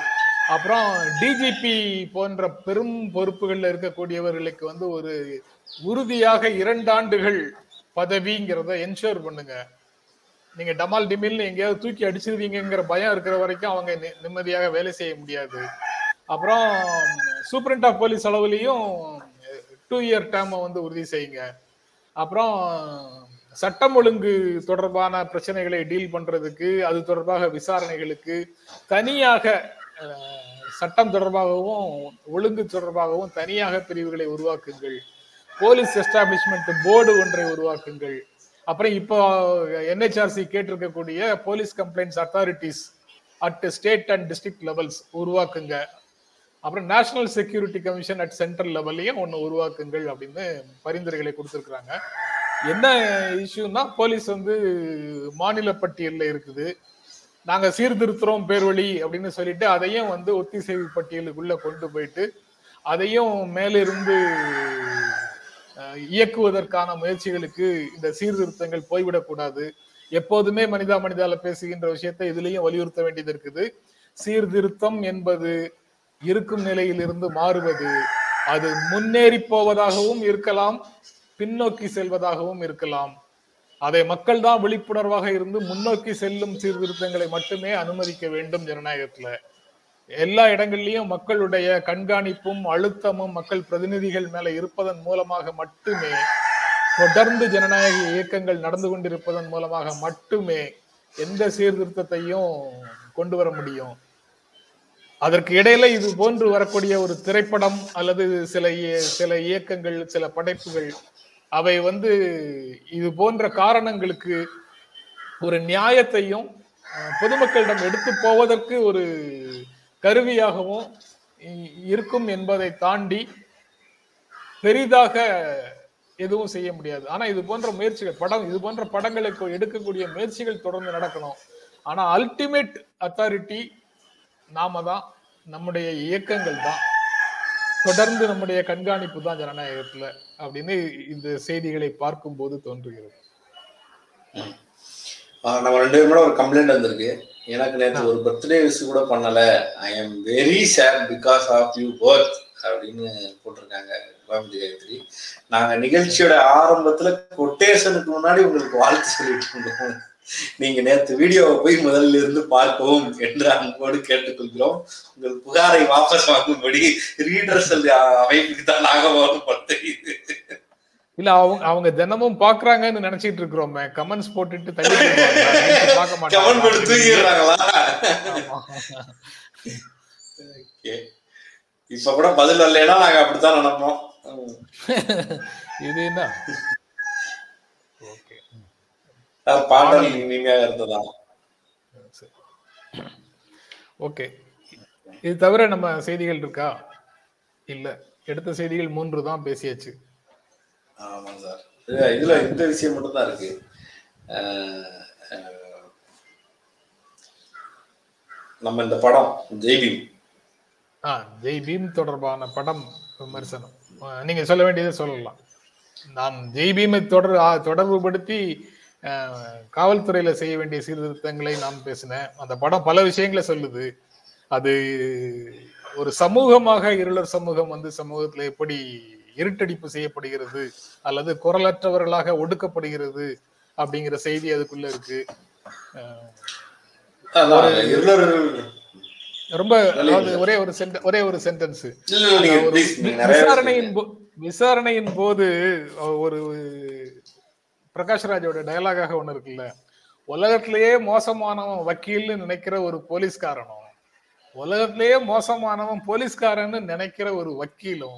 அப்புறம் டிஜிபி போன்ற பெரும் பொறுப்புகள்ல இருக்கக்கூடியவர்களுக்கு வந்து ஒரு உறுதியாக இரண்டாண்டுகள் பதவிங்கிறத என்ஷூர் பண்ணுங்க. நீங்க டமால் டிமில்னு எங்கேயாவது தூக்கி அடிச்சிருவீங்கங்கிற பயம் இருக்கிற வரைக்கும் அவங்க நி- நிம்மதியாக வேலை செய்ய முடியாது. அப்புறம் சூப்பரண்ட் ஆஃப் போலீஸ் அளவுலையும் டூ இயர் டேர்மை வந்து உறுதி செய்யுங்க. அப்புறம் சட்டம் ஒழுங்கு தொடர்பான பிரச்சனைகளை டீல் பண்றதுக்கு அது தொடர்பாக விசாரணைகளுக்கு தனியாக சட்டம் தொடர்பாகவும் ஒழுங்கு தொடர்பாகவும் தனியாக பிரிவுகளை உருவாக்குங்கள். போலீஸ் எஸ்டாப்ளிஷ்மெண்ட் போர்டு ஒன்றை உருவாக்குங்கள். அப்புறம் இப்போ NHRC கேட்டிருக்கக்கூடிய police complaints authorities at state and district levels உருவாக்குங்க. அப்புறம் national security commission at central லெவல்லையும் ஒன்று உருவாக்குங்கள் அப்படின்னு பரிந்துரைகளை கொடுத்துருக்குறாங்க. என்ன இஷ்யூன்னா போலீஸ் வந்து மாநில பட்டியலில் இருக்குது. நாங்க சீர்திருத்துறோம் பேர்வழி அப்படின்னு சொல்லிட்டு அதையும் வந்து ஒத்திசைவு பட்டியலுக்குள்ள கொண்டு போயிட்டு அதையும் மேலிருந்து இயக்குவதற்கான முயற்சிகளுக்கு இந்த சீர்திருத்தங்கள் போய்விடக்கூடாது எப்போதுமே மனிதா மனிதால பேசுகின்ற விஷயத்தை இதுலயும் வலியுறுத்த வேண்டியது இருக்குது. சீர்திருத்தம் என்பது இருக்கும் நிலையிலிருந்து மாறுவது அது முன்னேறி போவதாகவும் இருக்கலாம் பின்னோக்கி செல்வதாகவும் இருக்கலாம். அதை மக்கள் தான் விழிப்புணர்வாக இருந்து முன்னோக்கி செல்லும் சீர்திருத்தங்களை மட்டுமே அனுமதிக்க வேண்டும் ஜனநாயகத்துல. எல்லா இடங்கள்லயும் மக்களுடைய கண்காணிப்பும் அழுத்தமும் மக்கள் பிரதிநிதிகள் மேல இருப்பதன் மூலமாக மட்டுமே தொடர்ந்து ஜனநாயக இயக்கங்கள் நடந்து கொண்டிருப்பதன் மூலமாக மட்டுமே எந்த சீர்திருத்தத்தையும் கொண்டு வர முடியும். அதற்கு இடையில இது போன்று வரக்கூடிய ஒரு திரைப்படம் அல்லது சில இய- சில இயக்கங்கள் சில படைப்புகள் அவை வந்து இது போன்ற காரணங்களுக்கு ஒரு நியாயத்தையும் பொதுமக்களிடம் எடுத்து போவதற்கு ஒரு கருவியாகவும் இ- இருக்கும் என்பதை தாண்டி பெரிதாக எதுவும் செய்ய முடியாது. ஆனா இது போன்ற முயற்சிகள் படம் இது போன்ற படங்களுக்கு எடுக்கக்கூடிய முயற்சிகள் தொடர்ந்து நடக்கணும். ஆனா அல்டிமேட் அத்தாரிட்டி நாம தான் நம்முடைய இயக்கங்கள் தான். தொடர்ந்து நம்முடைய கண்காணிப்பு தான் ஜனநாயகத்துல அப்படின்னு இந்த செய்திகளை பார்க்கும்போது தோன்றுகிறது. நம்ம ரெண்டு பேரும் கூட ஒரு கம்ப்ளைண்ட் வந்திருக்கு. எனக்கு நேற்று ஒரு பர்த்டே விஷ் கூட பண்ணல. I am very sad because of you birth அப்படின்னு போட்டிருக்காங்க கோயம்புத்தூர் காயத்ரி நாங்க நிகழ்ச்சியோட ஆரம்பத்துல கொட்டேஷனுக்கு முன்னாடி உங்களுக்கு வாழ்த்து சொல்லிட்டு இருந்தோம். நீங்க நேற்று வீடியோவை போய் முதல்ல இருந்து பார்க்கவும் என்று அன்போடு கேட்டுக்கொள்கிறோம். உங்கள் புகாரை வாபஸ் வாங்கும்படி ரீடர்சல் அமைப்புக்கு தான் நாகபவன் தெரியுது இல்ல அவங்க அவங்க தினமும் பாக்குறாங்கன்னு நினைச்சிட்டு இருக்கிறோம். கமெண்ட்ஸ் போட்டுட்டு தள்ளி பார்க்க மாட்டாங்க. இப்ப கூட பதில் வரலைன்னா நாங்க அப்படித்தான் நினைப்போம். இது என்ன? பாடல் இனிமையாக இருந்ததா? ஓகே. இது தவிர நம்ம செய்திகள் இருக்கா? இல்ல. எடுத்த செய்திகள் மூன்று தான் பேசியாச்சு. ஆமா சார். இது- இதுல இந்த விஷயம் மட்டும் தான் இருக்கு நம்ம இந்த படம் ஜெய்பீம் ஆ ஜெய் பீம் தொடர்பான படம் விமர்சனம். நீங்க சொல்ல வேண்டியதை சொல்லலாம். நான் ஜெய் பீமை தொடர் தொடர்புபடுத்தி காவல்துறையில செய்ய வேண்டிய சீர்திருத்தங்களை நான் பேசினேன். அந்த படம் பல விஷயங்களை சொல்லுது. அது ஒரு சமூகமாக இருளர் சமூகம் வந்து சமூகத்துல எப்படி இருட்டடிப்பு செய்யப்படுகிறது அல்லது குரலற்றவர்களாக ஒடுக்கப்படுகிறது அப்படிங்கிற செய்தி அதுக்குள்ள இருக்கு. ரொம்ப ஒரே ஒரு ஒரே ஒரு சென்டென்ஸ் விசாரணையின் விசாரணையின் போது ஒரு பிரகாஷ்ராஜோட டயலாகாக ஒன்று இருக்குல்ல உலகத்திலேயே மோசமானவன் வக்கீல்னு நினைக்கிற ஒரு போலீஸ்காரனும் உலகத்திலேயே மோசமானவன் போலீஸ்காரன்னு நினைக்கிற ஒரு வக்கீலும்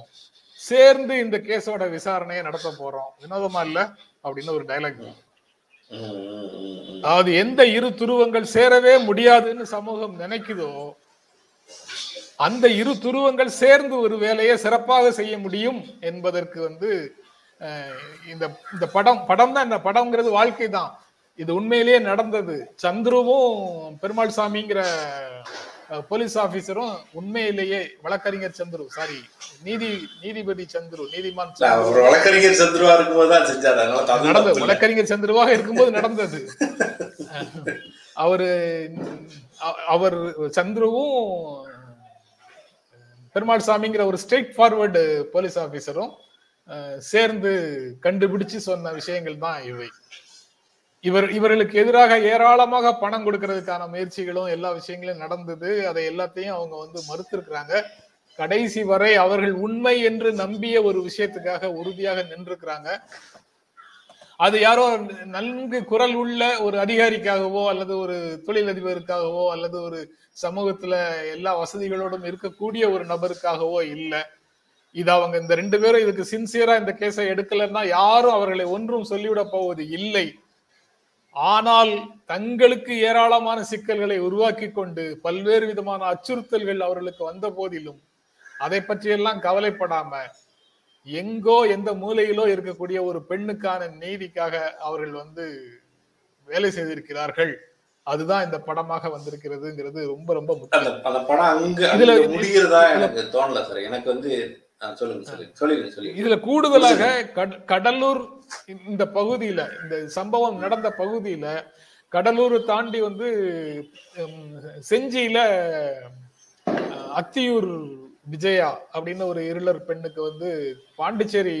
சேர்ந்து இந்த கேஸோட விசாரணையை நடத்த போறோம். வினோதமா இல்ல? அப்படின்னு ஒரு டயலாக் அதாவது எந்த இரு துருவங்கள் சேரவே முடியாதுன்னு சமூகம் நினைக்குதோ அந்த இரு துருவங்கள் சேர்ந்து ஒரு வேலையை சிறப்பாக செய்ய முடியும் என்பதற்கு வந்து இந்த இந்த படம் படம் தான் இந்த படம்ங்கிறது வாழ்க்கை தான் இது உண்மையிலேயே நடந்தது. சந்துருவும் பெருமாள் சாமிங்கிற போலீஸ் ஆபீசரும் உண்மையிலேயே வழக்கறிஞர் சந்துரு. சாரி நீதி நீதிபதி சந்துரு நீதிமான் வழக்கறிஞர் சந்துருவா இருக்கும்போது நடந்தது. வழக்கறிஞர் சந்திரவாக இருக்கும்போது நடந்தது. அவரு அவர் சந்துருவும் பெருமாள் சாமிங்கிற ஒரு ஸ்ட்ரெயிட் ஃபார்வர்டு போலீஸ் ஆபீசரும் சேர்ந்து கண்டுபிடிச்சு சொன்ன விஷயங்கள் தான் இவை. இவர் இவர்களுக்கு எதிராக ஏராளமாக பணம் கொடுக்கறதுக்கான முயற்சிகளும் எல்லா விஷயங்களும் நடந்தது. அதை எல்லாத்தையும் அவங்க வந்து மறுத்திருக்கிறாங்க. கடைசி வரை அவர்கள் உண்மை என்று நம்பிய ஒரு விஷயத்துக்காக உறுதியாக நின்றுக்கிறாங்க அது யாரோ நன்கு குரல் உள்ள ஒரு அதிகாரிக்காகவோ அல்லது ஒரு தொழிலதிபருக்காகவோ அல்லது ஒரு சமூகத்துல எல்லா வசதிகளோடும் இருக்கக்கூடிய ஒரு நபருக்காகவோ இல்லை. இது அவங்க இந்த ரெண்டு பேரும் இதுக்கு சின்சியரா இந்த கேஸை எடுக்கலன்னா யாரும் அவர்களை ஒன்றும் சொல்லிவிட போவது இல்லை. ஆனால் தங்களுக்கு ஏராளமான சிக்கல்களை உருவாக்கி கொண்டு பல்வேறு விதமான அச்சுறுத்தல்கள் அவர்களுக்கு வந்த போதிலும் அதை பற்றியெல்லாம் கவலைப்படாம எங்கோ எந்த மூலையிலோ இருக்கக்கூடிய ஒரு பெண்ணுக்கான நீதிக்காக அவர்கள் வந்து வேலை செய்திருக்கிறார்கள். அதுதான் இந்த படமாக வந்திருக்கிறதுங்கிறது ரொம்ப ரொம்ப முக்கியம். அந்த படம் அங்க முடிகிறதா எனக்கு தோணல சார் எனக்கு வந்து இதுல கூடுதலாக கட- கடலூர் இந்த பகுதியில இந்த சம்பவம் நடந்த பகுதியில கடலூர் தாண்டி வந்து செஞ்சியில அத்தியூர் விஜயா அப்படின்னு ஒரு இருளர் பெண்ணுக்கு வந்து பாண்டிச்சேரி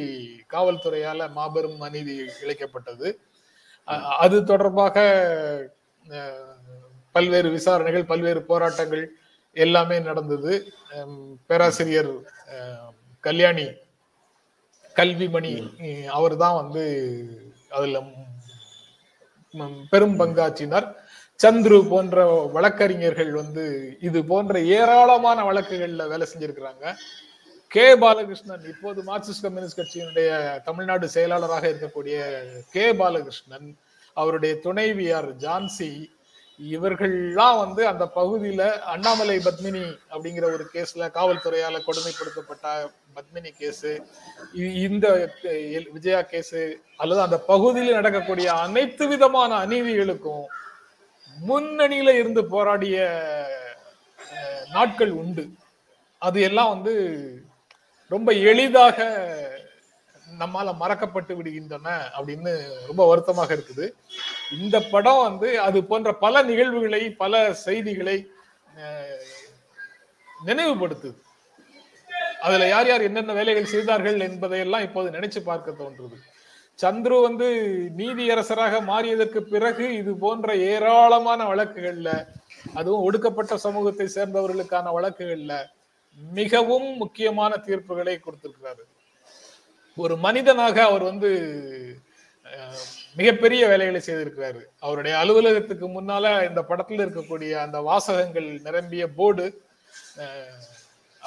காவல்துறையால மாபெரும் அநீதி இழைக்கப்பட்டது. அது தொடர்பாக பல்வேறு விசாரணைகள் பல்வேறு போராட்டங்கள் எல்லாமே நடந்தது. பேராசிரியர் கல்யாணி கல்விமணி அவர் தான் வந்து அதுல பெரும் பங்காற்றினார். சந்துரு போன்ற வழக்கறிஞர்கள் வந்து இது போன்ற ஏராளமான வழக்குகள்ல வேலை செஞ்சிருக்கிறாங்க. கே. பாலகிருஷ்ணன் இப்போது மார்க்சிஸ்ட் கம்யூனிஸ்ட் கட்சியினுடைய தமிழ்நாடு செயலாளராக இருக்கக்கூடிய கே. பாலகிருஷ்ணன் அவருடைய துணைவியார் ஜான்சி இவர்கள்லாம் வந்து அந்த பகுதியில அண்ணாமலை பத்மினி அப்படிங்கிற ஒரு கேஸ்ல காவல்துறையால கொடுமைப்படுத்தப்பட்ட பத்மினி கேஸு இந்த எல்- விஜயா கேஸு அல்லது அந்த பகுதியில் நடக்கக்கூடிய அனைத்து விதமான அநீதிகளுக்கும் முன்னணியில இருந்து போராடிய நாட்கள் உண்டு. அது எல்லாம் வந்து ரொம்ப எளிதாக நம்மால மறக்கப்பட்டு விடுகின்றன அப்படின்னு ரொம்ப வருத்தமாக இருக்குது. இந்த படம் வந்து அது போன்ற பல நிகழ்வுகளை பல செய்திகளை நினைவுபடுத்துது. அதுல யார் யார் என்னென்ன வேலைகள் செய்தார்கள் என்பதையெல்லாம் இப்போது நினைச்சு பார்க்க தோன்றுது. சந்துரு வந்து நீதியரசராக மாறியதற்கு பிறகு இது போன்ற ஏராளமான வழக்குகள்ல அதுவும் ஒடுக்கப்பட்ட சமூகத்தை சேர்ந்தவர்களுக்கான வழக்குகள்ல மிகவும் முக்கியமான தீர்ப்புகளை கொடுத்திருக்கிறாரு. ஒரு மனிதனாக அவர் வந்து மிகப்பெரிய வேலைகளை செய்திருக்கிறாரு. அவருடைய அலுவலகத்துக்கு முன்னால இந்த படத்துல இருக்கக்கூடிய அந்த வாசகங்கள் நிரம்பிய போர்டு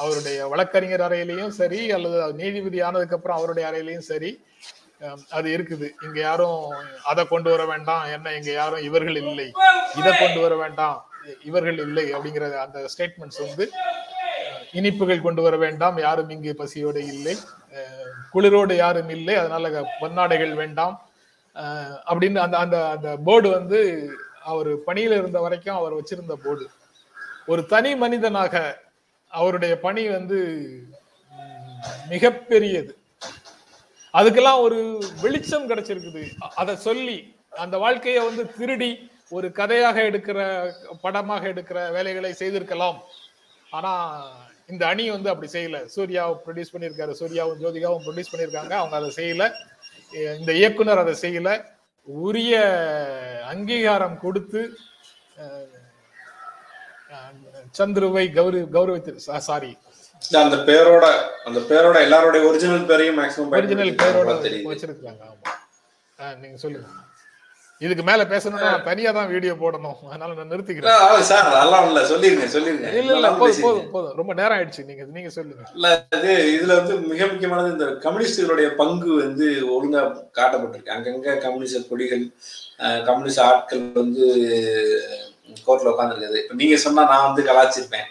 அவருடைய வழக்கறிஞர் அறையிலையும் சரி அல்லது நீதிபதி ஆனதுக்கு அப்புறம் அவருடைய அறையிலையும் சரி அது இருக்குது. இங்க யாரும் அதை கொண்டு வர வேண்டாம். என்ன இங்க யாரும் இவர்கள் இல்லை. இதை கொண்டு வர வேண்டாம். இவர்கள் இல்லை அப்படிங்கிற அந்த ஸ்டேட்மெண்ட்ஸ் வந்து இனிப்புகள் கொண்டு வர வேண்டாம். யாரும் இங்கு பசியோடு இல்லை. குளிரோடு யாரும் இல்லை. அதனால பொன்னாடைகள் வேண்டாம். அப்படின்னு அந்த அந்த அந்த போர்டு வந்து அவர் பணியில இருந்த வரைக்கும் அவர் வச்சிருந்த போர்டு ஒரு தனி மனிதனாக அவருடைய பணி வந்து மிகப்பெரியது. அதுக்கெல்லாம் ஒரு வெளிச்சம் கிடைச்சிருக்குது. அதை சொல்லி அந்த வாழ்க்கையை வந்து திருடி ஒரு கதையாக எடுக்கிற படமாக எடுக்கிற வேலைகளை செய்திருக்கலாம். ஆனா இந்த அணி வந்து அப்படி செய்யல. சூர்யாவை ப்ரொடியூஸ் பண்ணியிருக்காரு. சூர்யாவும் ஜோதிகாவும் ப்ரொடியூஸ் பண்ணியிருக்காங்க. அவங்க அதை செய்யல. இந்த இயக்குனர் அதை செய்யல. உரிய அங்கீகாரம் கொடுத்து சந்துருவை கௌரவ கௌரவித்து சாரி அந்த பேரோட அந்த பேரோட எல்லாரோட ஒரிஜினல் பேரையும் மேக்ஸிமம் ஒரிஜினல் பேரோட வச்சிருக்காங்க ஆமா. நீங்க சொல்லுங்க. இதுக்கு மேல பேசணும்னா தனியா தான் வீடியோ போடணும். அதனால நான் நிறுத்திக்கிறேன். சார் அதெல்லாம் இல்ல. சொல்லிருங்க சொல்லிருங்க. இல்ல இல்ல போதும். போதும் போதும். ரொம்ப நேரம் ஆயிடுச்சு. நீங்க நீங்க சொல்லுங்க. இல்ல இது இதுல வந்து மிக முக்கியமானது இந்த கம்யூனிஸ்டுகளுடைய பங்கு வந்து ஒழுங்கா காட்டப்பட்டிருக்கு. அங்கங்க கம்யூனிஸ்ட் கொடிகள் கம்யூனிஸ்ட் ஆட்கள் வந்து கோர்ட்ல உட்காந்துருக்குது இப்ப நீங்க சொன்னா நான் வந்து கலாச்சிருப்பேன்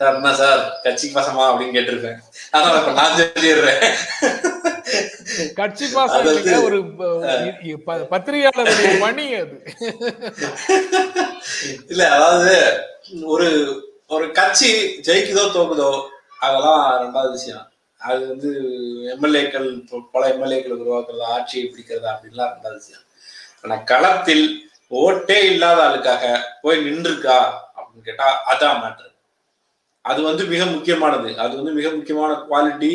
சார் என்ன சார்? கட்சிக்கு பசமா அப்படின்னு கேட்டிருப்பேன். அதனால இப்ப நான் சொல்லிடுறேன் கட்சி பாசம் ஒரு பத்திரிகையாளருடைய பணி அது. இல்ல அதாவது ஒரு ஒரு கட்சி ஜெயிக்குதோ தோக்குதோ அதெல்லாம் ரெண்டாவது விஷயம். அது வந்து எம்எல்ஏக்கள் பல எம்எல்ஏக்களை உருவாக்குறதா ஆட்சியை பிடிக்கிறதா அப்படின்லாம் ரெண்டாவது விஷயம். ஆனா களத்தில் ஓட்டே இல்லாத ஆளுக்காக போய் நின்றுருக்கா அப்படின்னு கேட்டா அதான் மேட்ரு அது வந்து மிக முக்கியமானது. அது வந்து மிக முக்கியமான குவாலிட்டி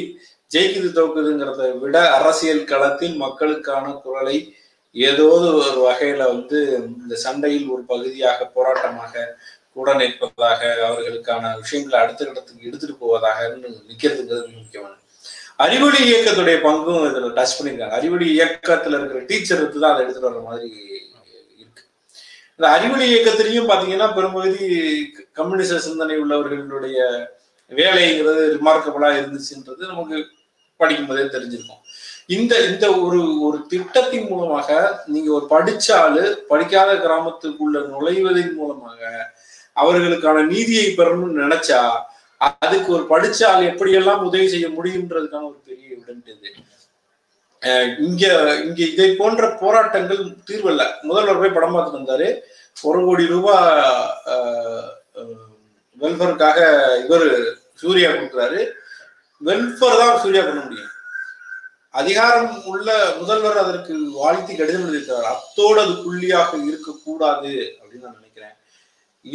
ஜெயிக்குது தோக்குதுங்கிறத விட அரசியல் களத்தில் மக்களுக்கான குரலை ஏதோ ஒரு வகையில வந்து இந்த சண்டையில் ஒரு பகுதியாக போராட்டமாக கூட நிற்பதாக அவர்களுக்கான விஷயங்களை அடுத்த கட்டத்துக்கு எடுத்துட்டு போவதாக நிக்கிறதுங்கிறது மிக முக்கியமானது. அறிவொளி இயக்கத்துடைய பங்கும் இதுல டச் பண்ணியிருக்காங்க. அறிவொளி இயக்கத்துல இருக்கிற டீச்சர் தான் அதை எடுத்துட்டு வர மாதிரி இந்த அறிவொளி இயக்கத்திலையும் பாத்தீங்கன்னா பெரும்பகுதி கம்யூனிஸ்ட சிந்தனை உள்ளவர்களுடைய வேலைங்கிறது ரிமார்க்கபிளா இருந்துச்சுன்றது நமக்கு படிக்கும் போதே தெரிஞ்சிருக்கும். இந்த இந்த ஒரு ஒரு திட்டத்தின் மூலமாக நீங்க ஒரு படிச்ச படிக்காத கிராமத்துக்குள்ள நுழைவதன் மூலமாக அவர்களுக்கான நீதியை பெறணும்னு நினைச்சா அதுக்கு ஒரு படிச்சால் எப்படியெல்லாம் உதவி செய்ய முடியுன்றதுக்கான ஒரு பெரிய எவிடன்ட் இது இங்க இங்க இதை போன்ற போராட்டங்கள் தீர்வல்ல. முதல்வர் போய் படம் பார்த்துட்டு வந்தாரு. ஒரு கோடி ரூபாய் வெல்ஃபருக்காக இவர் சூர்யா கொடுக்குறாரு. வெல்ஃபர் தான் சூர்யா பண்ண முடியும். அதிகாரம் உள்ள முதல்வர் அதற்கு வாழ்த்தி கடிதம் எழுதியிருக்கிறார். அத்தோடு அது புள்ளியாக இருக்கக்கூடாது அப்படின்னு நான் நினைக்கிறேன்.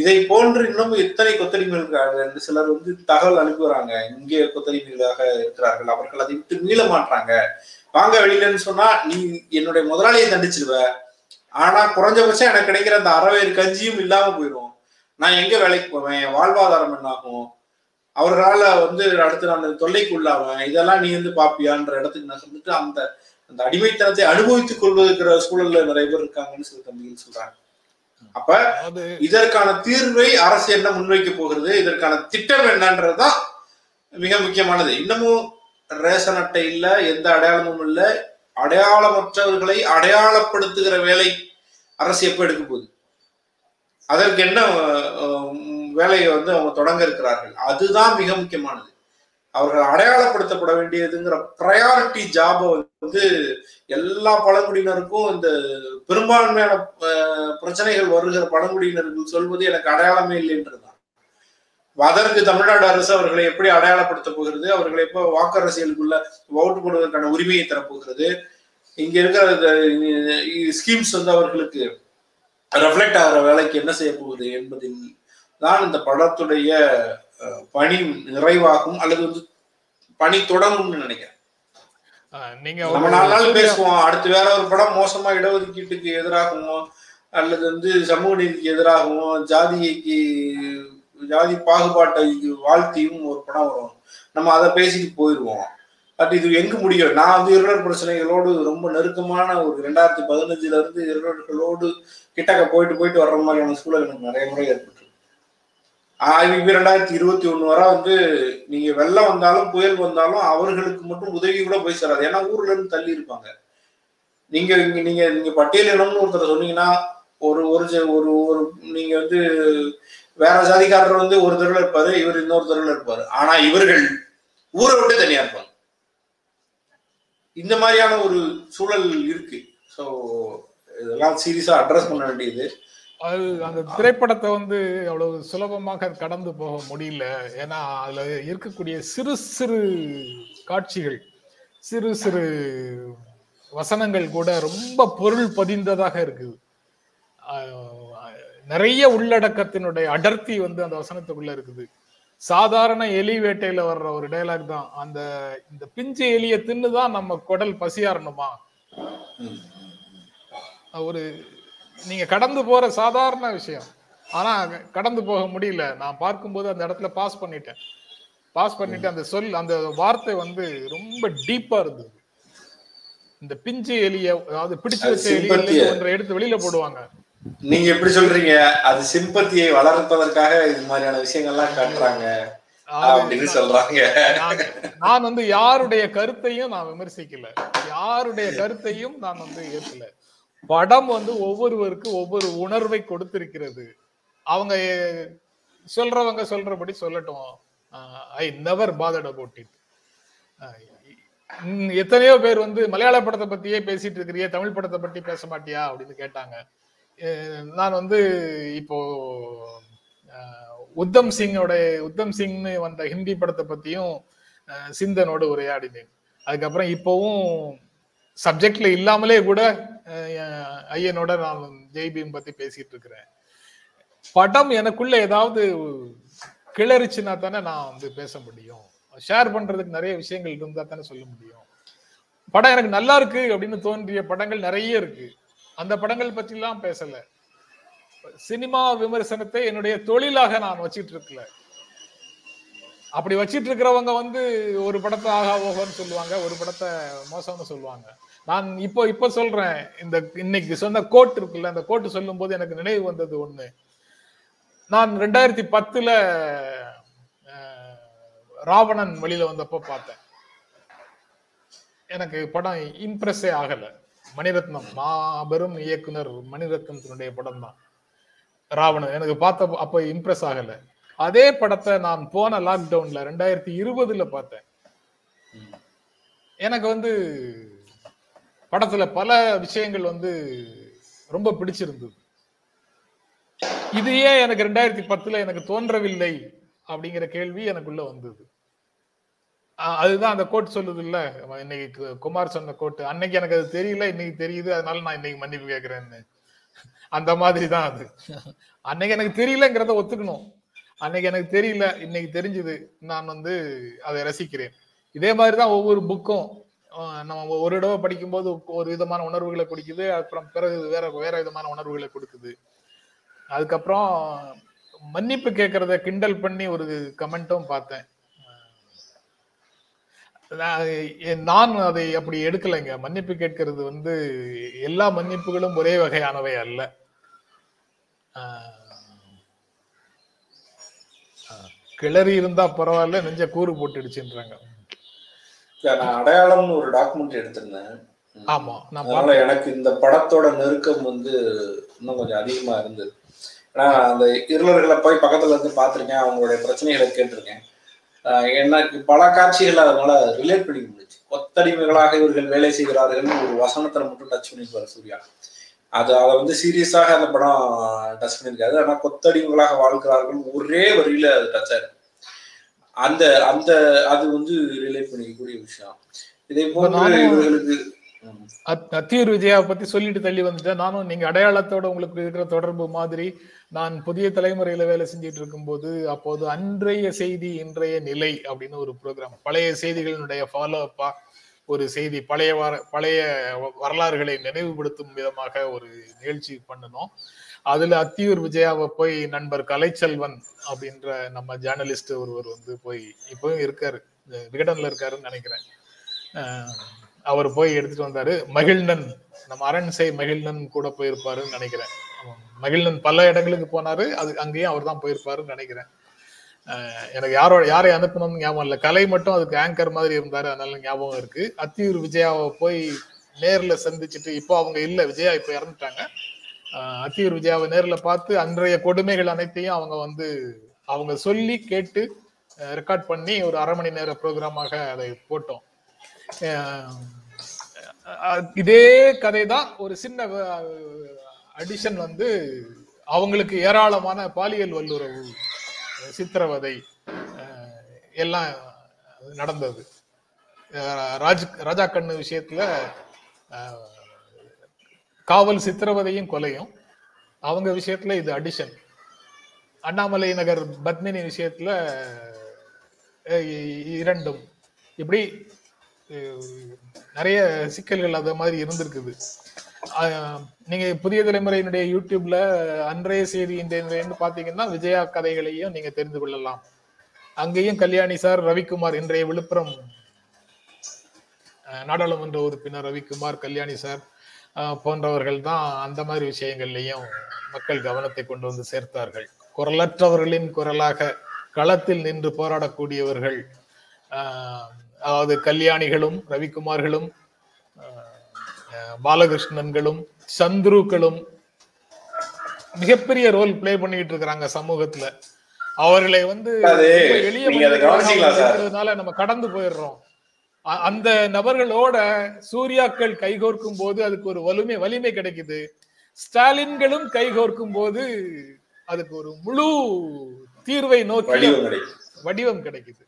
இதை போன்று இன்னும் எத்தனை கொத்தடிமைகள் இருக்கிறார்கள் என்று சிலர் வந்து தகவல் அனுப்புகிறாங்க. இங்கே கொத்தடிமைகளாக இருக்கிறார்கள். அவர்கள் அதை விட்டு மீள மாட்டாங்க. வாங்க வெளியிலன்னு சொன்னா நீ என்னுடைய முதலாளியை தண்டிச்சிருவ. ஆனா குறைஞ்சபட்சம் எனக்கு கிடைக்கிற அந்த அறவேறு கஞ்சியும் இல்லாம போயிடும் நான் எங்க வேலைக்கு போவேன்? வாழ்வாதாரம் என்ன ஆகும் அவர்களால வந்து அடுத்து நான் தொல்லைக்கு உள்ளாவேன். இதெல்லாம் நீ வந்து பாப்பியான்ற இடத்துக்கு நான் சொல்லிட்டு அந்த அந்த அடிமைத்தனத்தை அனுபவித்துக் கொள்வதற்கிற சூழல்ல நிறைய பேர் இருக்காங்கன்னு சில தம்பிகள் சொல்றாங்க. அப்ப இதற்கான தீர்வை அரசு என்ன முன்வைக்க போகிறது? இதற்கான திட்டம் என்னன்றதுதான் மிக முக்கியமானது. இன்னமும் ரேஷன் அட்டை இல்ல எந்த அடையாளமும் இல்ல. அடையாளமற்றவர்களை அடையாளப்படுத்துகிற வேலை அரசு எப்ப எடுக்க போகுது? அதற்கு என்ன வேலையை வந்து அவங்க தொடங்க இருக்கிறார்கள்? அதுதான் மிக முக்கியமானது. அவர்கள் அடையாளப்படுத்தப்பட வேண்டியதுங்கிற ப்ரையாரிட்டி ஜாபை வந்து எல்லா பழங்குடியினருக்கும் இந்த பெரும்பான்மையான பிரச்சனைகள் வருகிற பழங்குடியினர்கள் சொல்வது எனக்கு அடையாளமே இல்லைன்றது அதற்கு தமிழ்நாடு அரசு அவர்களை எப்படி அடையாளப்படுத்த போகிறது? அவர்களை எப்போ வாக்கு அரசியலுக்குள்ள ஓட்டு போடுவதற்கான உரிமையை தரப்போகிறது. இங்க இருக்கிற ஸ்கீம்ஸ் வந்து அவர்களுக்கு ரெஃப்ளெக்ட் ஆகிற வேலைக்கு என்ன செய்ய போகுது என்பதில் தான் இந்த படத்துடைய பணி நிறைவாகும் அல்லது வந்து பணி தொடங்கும்னு நினைக்கிறேன். நீங்க நம்ம நாலு நாள் பேசுவோம். அடுத்து வேற ஒரு படம் மோசமா இடஒதுக்கீட்டுக்கு எதிராகவும் அல்லது வந்து சமூக நீதிக்கு எதிராகவும் ஜாதிக்கு ஜாதி பாகுபாட்டை வாழ்த்தியும் ஒரு படம் வரும். நம்ம அதை பேசிட்டு போயிடுவோம் பட் இது எங்க முடியும் நான் வந்து இருளர் பிரச்சனைகளோடு ரொம்ப நெருக்கமான ஒரு ரெண்டாயிரத்தி பதினஞ்சுல இருந்து இருளர்களோடு கிட்டக்க போயிட்டு போயிட்டு வர்ற மாதிரியான சூழல் எனக்கு நிறைய முறை ஏற்பட்டு இப்போ ரெண்டாயிரத்தி இருபத்தி ஒண்ணு வரை வந்து நீங்க வெள்ளம் வந்தாலும் புயல் வந்தாலும் அவர்களுக்கு மட்டும் உதவி கூட போய் சேராது. ஏன்னா ஊர்ல இருந்து தள்ளி இருப்பாங்க. நீங்க நீங்க நீங்க பட்டியலினம்னு ஒருத்தர் சொன்னீங்கன்னா ஒரு ஒரு ஒரு ஒரு நீங்க வந்து வேற ஜாதிக்காரர் வந்து ஒரு தெருவில் இருப்பாரு இவர் இன்னொரு தெருவில் இருப்பாரு. ஆனா இவர்கள் ஊரை விட்டு தனியா இருப்பாங்க. இந்த மாதிரியான ஒரு சூழல் இருக்கு. ஸோ இதெல்லாம் சீரியஸா அட்ரஸ் பண்ண வேண்டியது. அது அந்த திரைப்படத்தை வந்து அவ்வளவு சுலபமாக கடந்து போக முடியல. ஏன்னா அதுல இருக்கக்கூடிய சிறு சிறு காட்சிகள் சிறு சிறு வசனங்கள் கூட ரொம்ப பொருள் பதிந்ததாக இருக்குது. நிறைய உள்ளடக்கத்தினுடைய அடர்த்தி வந்து அந்த வசனத்துக்குள்ள இருக்குது. சாதாரண எலி வேட்டையில வர்ற ஒரு டயலாக் தான். அந்த இந்த பிஞ்சு எலிய தின்னு தான் நம்ம குடல் பசியாரணுமா. ஒரு நீங்க கடந்து போற சாதாரண விஷயம். ஆனா கடந்து போக முடியல. நான் பார்க்கும்போது அந்த இடத்துல பாஸ் பண்ணிட்டேன். பாஸ் பண்ணிட்டு அந்த சொல் அந்த வார்த்தை வந்து ரொம்ப டீப்பா இருந்தது. இந்த பிஞ்சு எலிய அதாவது பிடிச்சு வச்ச எலிய. ஒன்றை எடுத்து வெளியில போடுவாங்க. நீங்க எப்படி சொல்றீங்க? அது சிம்பத்தியை வளர்ப்பதற்காக இது மாதிரியான விஷயங்கள்லாம் காட்டுறாங்க அப்படின்னு சொல்றாங்க. நான் வந்து யாருடைய கருத்தையும் நான் விமர்சிக்கல. யாருடைய கருத்தையும் நான் வந்து ஏற்கல. படம் வந்து ஒவ்வொருவருக்கு ஒவ்வொரு உணர்வை கொடுத்திருக்கிறது. அவங்க சொல்றவங்க சொல்றபடி சொல்லட்டும். I never bothered about it எத்தனையோ பேர் வந்து மலையாள படத்தை பத்தியே பேசிட்டு இருக்கிறியே தமிழ் படத்தை பத்தி பேச மாட்டியா அப்படின்னு கேட்டாங்க. நான் வந்து இப்போ உத்தம் சிங்கோட உத்தம் சிங்னு வந்த ஹிந்தி படத்தை பத்தியும் சிந்தனோடு உரையாடினேன். அதுக்கப்புறம் இப்போவும் சப்ஜெக்ட்ல இல்லாமலே கூட ஐயனோட நான் ஜெய்பீம் பத்தி பேசிட்டு இருக்கிறேன் படம் எனக்குள்ள ஏதாவது கிளறிச்சுன்னா தானே நான் வந்து பேச முடியும். ஷேர் பண்றதுக்கு நிறைய விஷயங்கள் இருந்தா தானே சொல்ல முடியும். படம் எனக்கு நல்லா இருக்கு அப்படின்னு தோன்றிய படங்கள் நிறைய இருக்கு. அந்த படங்கள் பற்றிலாம் பேசல. சினிமா விமர்சனத்தை என்னுடைய தொழிலாக நான் வச்சிட்டு இருக்கல. அப்படி வச்சிட்டு இருக்கிறவங்க வந்து ஒரு படத்தை ஆகா ஓகோன்னு சொல்லுவாங்க ஒரு படத்தை மோசம்னு சொல்லுவாங்க. நான் இப்போ இப்போ சொல்றேன் இந்த இன்னைக்கு சொன்ன கோட் இருக்குல்ல அந்த கோட்டு சொல்லும் போது எனக்கு நினைவு வந்தது ஒண்ணு. நான் ரெண்டாயிரத்தி பத்துல ராவணன் வெளியில வந்தப்போ பார்த்தேன். எனக்கு படம் இம்ப்ரெஸ்ஸே ஆகலை. மணிரத்னம் மாபெரும் இயக்குனர் மணிரத்னத்தினுடைய படம் தான் ராவணன் எனக்கு பார்த்த அப்ப இம்ப்ரெஸ் ஆகல. அதே படத்தை நான் போன லாக்டவுன்ல ரெண்டாயிரத்தி இருபதுல பார்த்தேன். எனக்கு வந்து படத்துல பல விஷயங்கள் வந்து ரொம்ப பிடிச்சிருந்தது. இது ஏன் எனக்கு ரெண்டாயிரத்தி பத்துல எனக்கு தோன்றவில்லை அப்படிங்கிற கேள்வி எனக்குள்ள வந்தது. அதுதான் அந்த கோட் சொல்லுது இல்ல இன்னைக்கு குமார் சொன்ன கோட் அன்னைக்கு எனக்கு அது தெரியல இன்னைக்கு தெரியுது அதனால நான் இன்னைக்கு மன்னிப்பு கேட்கிறேன்னு. அந்த மாதிரி தான் அது. அன்னைக்கு எனக்கு தெரியலங்கிறத ஒத்துக்கணும். அன்னைக்கு எனக்கு தெரியல இன்னைக்கு தெரிஞ்சது நான் வந்து அதை ரசிக்கிறேன். இதே மாதிரி தான் ஒவ்வொரு புக்கும் நம்ம ஒரு தடவை படிக்கும்போது ஒரு விதமான உணர்வுகளை கொடுக்குது அப்புறம் பிறகு வேற வேற விதமான உணர்வுகளை கொடுக்குது. அதுக்கப்புறம் மன்னிப்பு கேட்கறத கிண்டல் பண்ணி ஒரு கமெண்ட்டும் பார்த்தேன். நான் அதை அப்படி எடுக்கலைங்க. மன்னிப்பு கேட்கறது வந்து எல்லா மன்னிப்புகளும் ஒரே வகையானவை அல்ல. கிளறி இருந்தா பரவாயில்ல நெஞ்ச கூறு போட்டுடுச்சுன்றாங்க. நான் அடையாளம்னு ஒரு டாக்குமெண்ட் எடுத்திருந்தேன். ஆமா நான் அதனால எனக்கு இந்த படத்தோட நெருக்கம் வந்து இன்னும் கொஞ்சம் அதிகமா இருந்தது. ஏன்னா அந்த இருளர்களை போய் பக்கத்துல இருந்து பார்த்திருக்கேன் அவங்களுடைய பிரச்சனைகளை கேட்டிருக்கேன். எனக்கு பல காட்சிகள் அதனால ரிலேட் பண்ணிக்க முடிச்சு கொத்தடிமைகளாக இவர்கள் வேலை செய்கிறார்கள்னு ஒரு வசனத்துல மட்டும் டச் பண்ணிருப்பாரு சூர்யா. அது அதை வந்து சீரியஸாக அந்த படம் டச் பண்ணியிருக்காது ஆனா கொத்தடிமைகளாக வாழ்கிறார்கள் ஒரே வரியில அது டச் ஆயிருக்கு. அந்த அந்த அது வந்து ரிலேட் பண்ணிக்கக்கூடிய விஷயம். இதே போன்று இவர்களுக்கு ம். அத்- அத்தியூர் விஜயாவை பத்தி சொல்லிட்டு தள்ளி வந்துட்டேன். நானும் நீங்க அடையாளத்தோட உங்களுக்கு இருக்கிற தொடர்பு மாதிரி நான் புதிய தலைமுறையில வேலை செஞ்சுட்டு இருக்கும்போது அப்போது அன்றைய செய்தி இன்றைய நிலை அப்படின்னு ஒரு ப்ரோக்ராம் பழைய செய்திகளினுடைய ஃபாலோ அப்பா ஒரு செய்தி பழைய வர பழைய வ- வரலாறுகளை நினைவுபடுத்தும் விதமாக ஒரு நிகழ்ச்சி பண்ணணும் அதுல அத்தியூர் விஜயாவை போய் நண்பர் கலைச்செல்வன் அப்படின்ற நம்ம ஜேர்னலிஸ்ட் ஒருவர் வந்து போய் இப்பவும் இருக்காரு. விகடன்ல இருக்காருன்னு நினைக்கிறேன். அவர் போய் எடுத்துட்டு வந்தாரு. மகிழ்நன் நம்ம அரண்சை மகிழ்நன் கூட போயிருப்பாருன்னு நினைக்கிறேன். மகிழ்நன் பல இடங்களுக்கு போனாரு. அது அங்கேயும் அவர் தான் போயிருப்பாருன்னு நினைக்கிறேன். எனக்கு யாரோட யாரை அனுப்பணும்னு ஞாபகம் இல்லை. கலை மட்டும் அதுக்கு ஆங்கர் மாதிரி இருந்தாரு. அதனால ஞாபகம் இருக்கு. அத்தியூர் விஜயாவை போய் நேர்ல சந்திச்சுட்டு இப்போ அவங்க இல்ல. விஜயா இப்போ இறந்துட்டாங்க. அத்தியூர் விஜயாவை நேர்ல பார்த்து அன்றைய கொடுமைகள் அனைத்தையும் அவங்க வந்து அவங்க சொல்லி கேட்டு ரெக்கார்ட் பண்ணி ஒரு அரை மணி நேர ப்ரோக்ராமாக அதை போட்டோம். இதே கதை தான் ஒரு சின்ன அடிஷன் வந்து அவங்களுக்கு ஏராளமான பாலியல் வல்லுறவு சித்திரவதை எல்லாம் நடந்தது. ராஜ் ராஜா கண்ணு விஷயத்துல காவல் சித்திரவதையும் கொலையும். அவங்க விஷயத்துல இது அடிஷன் அண்ணாமலை நகர் பத்மினி விஷயத்துல இரண்டும். இப்படி நிறைய சிக்கல்கள் அது மாதிரி இருந்திருக்குது. நீங்க புதிய தலைமுறையினுடைய யூடியூப்ல அன்றைய செய்தி இன்றைய பாத்தீங்கன்னா விஜயா கதைகளையும் நீங்க தெரிந்து கொள்ளலாம். அங்கேயும் கல்யாணி சார் ரவிக்குமார் இன்றைய விழுப்புரம் நாடாளுமன்ற உறுப்பினர் ரவிக்குமார் கல்யாணி சார் போன்றவர்கள் தான் அந்த மாதிரி விஷயங்கள்லையும் மக்கள் கவனத்தை கொண்டு வந்து சேர்த்தார்கள். குரலற்றவர்களின் குரலாக களத்தில் நின்று போராடக்கூடியவர்கள் அதாவது கல்யாணிகளும் ரவிக்குமார்களும் பாலகிருஷ்ணன்களும் சந்துருக்களும் மிகப்பெரிய ரோல் ப்ளே பண்ணிட்டு இருக்கிறாங்க சமூகத்துல. அவர்களை வந்து? மனிதர்களாக நம்ம கடந்து போயிடுறோம். அந்த நபர்களோட சூர்யாக்கள் கைகோர்க்கும் போது அதுக்கு ஒரு வலிமை வலிமை கிடைக்குது. ஸ்டாலின்களும் கைகோர்க்கும் போது அதுக்கு ஒரு முழு தீர்வை நோக்கி வடிவம் கிடைக்குது.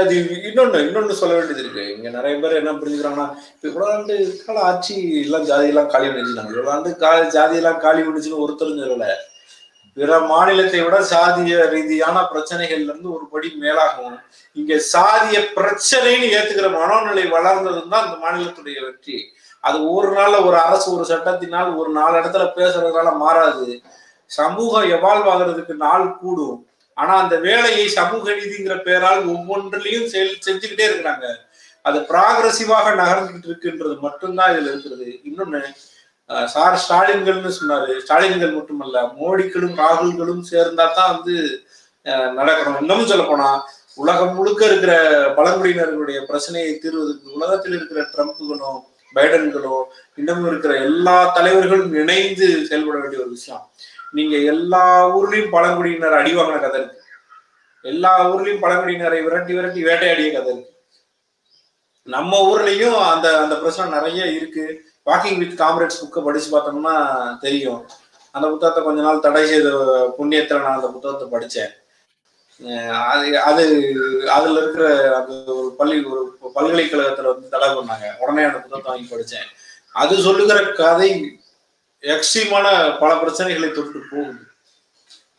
அது இன்னொன்னு இன்னொன்னு சொல்ல வேண்டியது இருக்கு. இங்க நிறைய பேர் என்ன புரிஞ்சுக்கிறாங்கன்னா இப்ப இவ்வளவு ஆண்டு கால ஆட்சி எல்லாம் ஜாதி எல்லாம் காலி பண்ணிச்சுனாங்க இவ்வளவு ஆண்டு கால ஜாதி எல்லாம் காலி பண்ணிச்சுன்னு ஒருத்தரும் சொல்லல. பிற மாநிலத்தை விட சாதிய ரீதியான பிரச்சனைகள்ல இருந்து ஒரு படி மேலாகும் இங்க சாதிய பிரச்சனைன்னு ஏத்துக்கிற மனோநிலை வளர்ந்ததும் தான் அந்த மாநிலத்துடைய வெற்றி. அது ஒரு நாள்ல ஒரு அரசு ஒரு சட்டத்தினால் ஒரு நாலு இடத்துல பேசுறதுனால மாறாது. சமூகம் எவால்வ் ஆகுறதுக்கு நாள் கூடும். ஆனா அந்த வேலையை சமூக நீதிங்கிற பெயரால் ஒவ்வொன்றிலையும் செல் செஞ்சுக்கிட்டே இருக்கிறாங்க. அது ப்ராகிரசிவாக நகர்ந்துகிட்டு இருக்குன்றது மட்டும்தான் இதுல இருக்கிறது. இன்னொன்னு சார் ஸ்டாலின்கள்னு சொன்னாரு. ஸ்டாலின்கள் மட்டுமல்ல மோடிக்களும் ராகுல்களும் சேர்ந்தா தான் வந்து அஹ், நடக்கணும். இன்னமும் சொல்ல போனா உலகம் முழுக்க இருக்கிற பழங்குடியினர்களுடைய பிரச்சனையை தீர்வதற்கு உலகத்தில் இருக்கிற ட்ரம்ப்புகளும் பைடன்களும் இன்னமும் இருக்கிற எல்லா தலைவர்களும் இணைந்து செயல்பட வேண்டிய ஒரு விஷயம். நீங்க எல்லா ஊர்லயும் பழங்குடியினர் அடி வாங்கின கதை இருக்கு. எல்லா ஊர்லயும் பழங்குடியினரை விரட்டி விரட்டி வேட்டையாடிய கதை இருக்கு. நம்ம ஊர்லயும் அந்த அந்த பிரச்சனை நிறைய இருக்கு. வாக்கிங் வித் காம்ரேட்ஸ் புக்கை படிச்சு பார்த்தோம்னா தெரியும். அந்த புத்தகத்தை கொஞ்ச நாள் தடை செய்த புண்ணியத்துல நான் அந்த புத்தகத்தை படித்தேன் அது அது அதுல இருக்கிற அந்த ஒரு பள்ளி ஒரு பல்கலைக்கழகத்துல வந்து தடை பண்ணாங்க. உடனே அந்த புத்தகத்தை வாங்கி படித்தேன் அது சொல்லுகிற கதை எக்ஸ்ட்ரீமான பல பிரச்சனைகளை தொட்டு போகுது.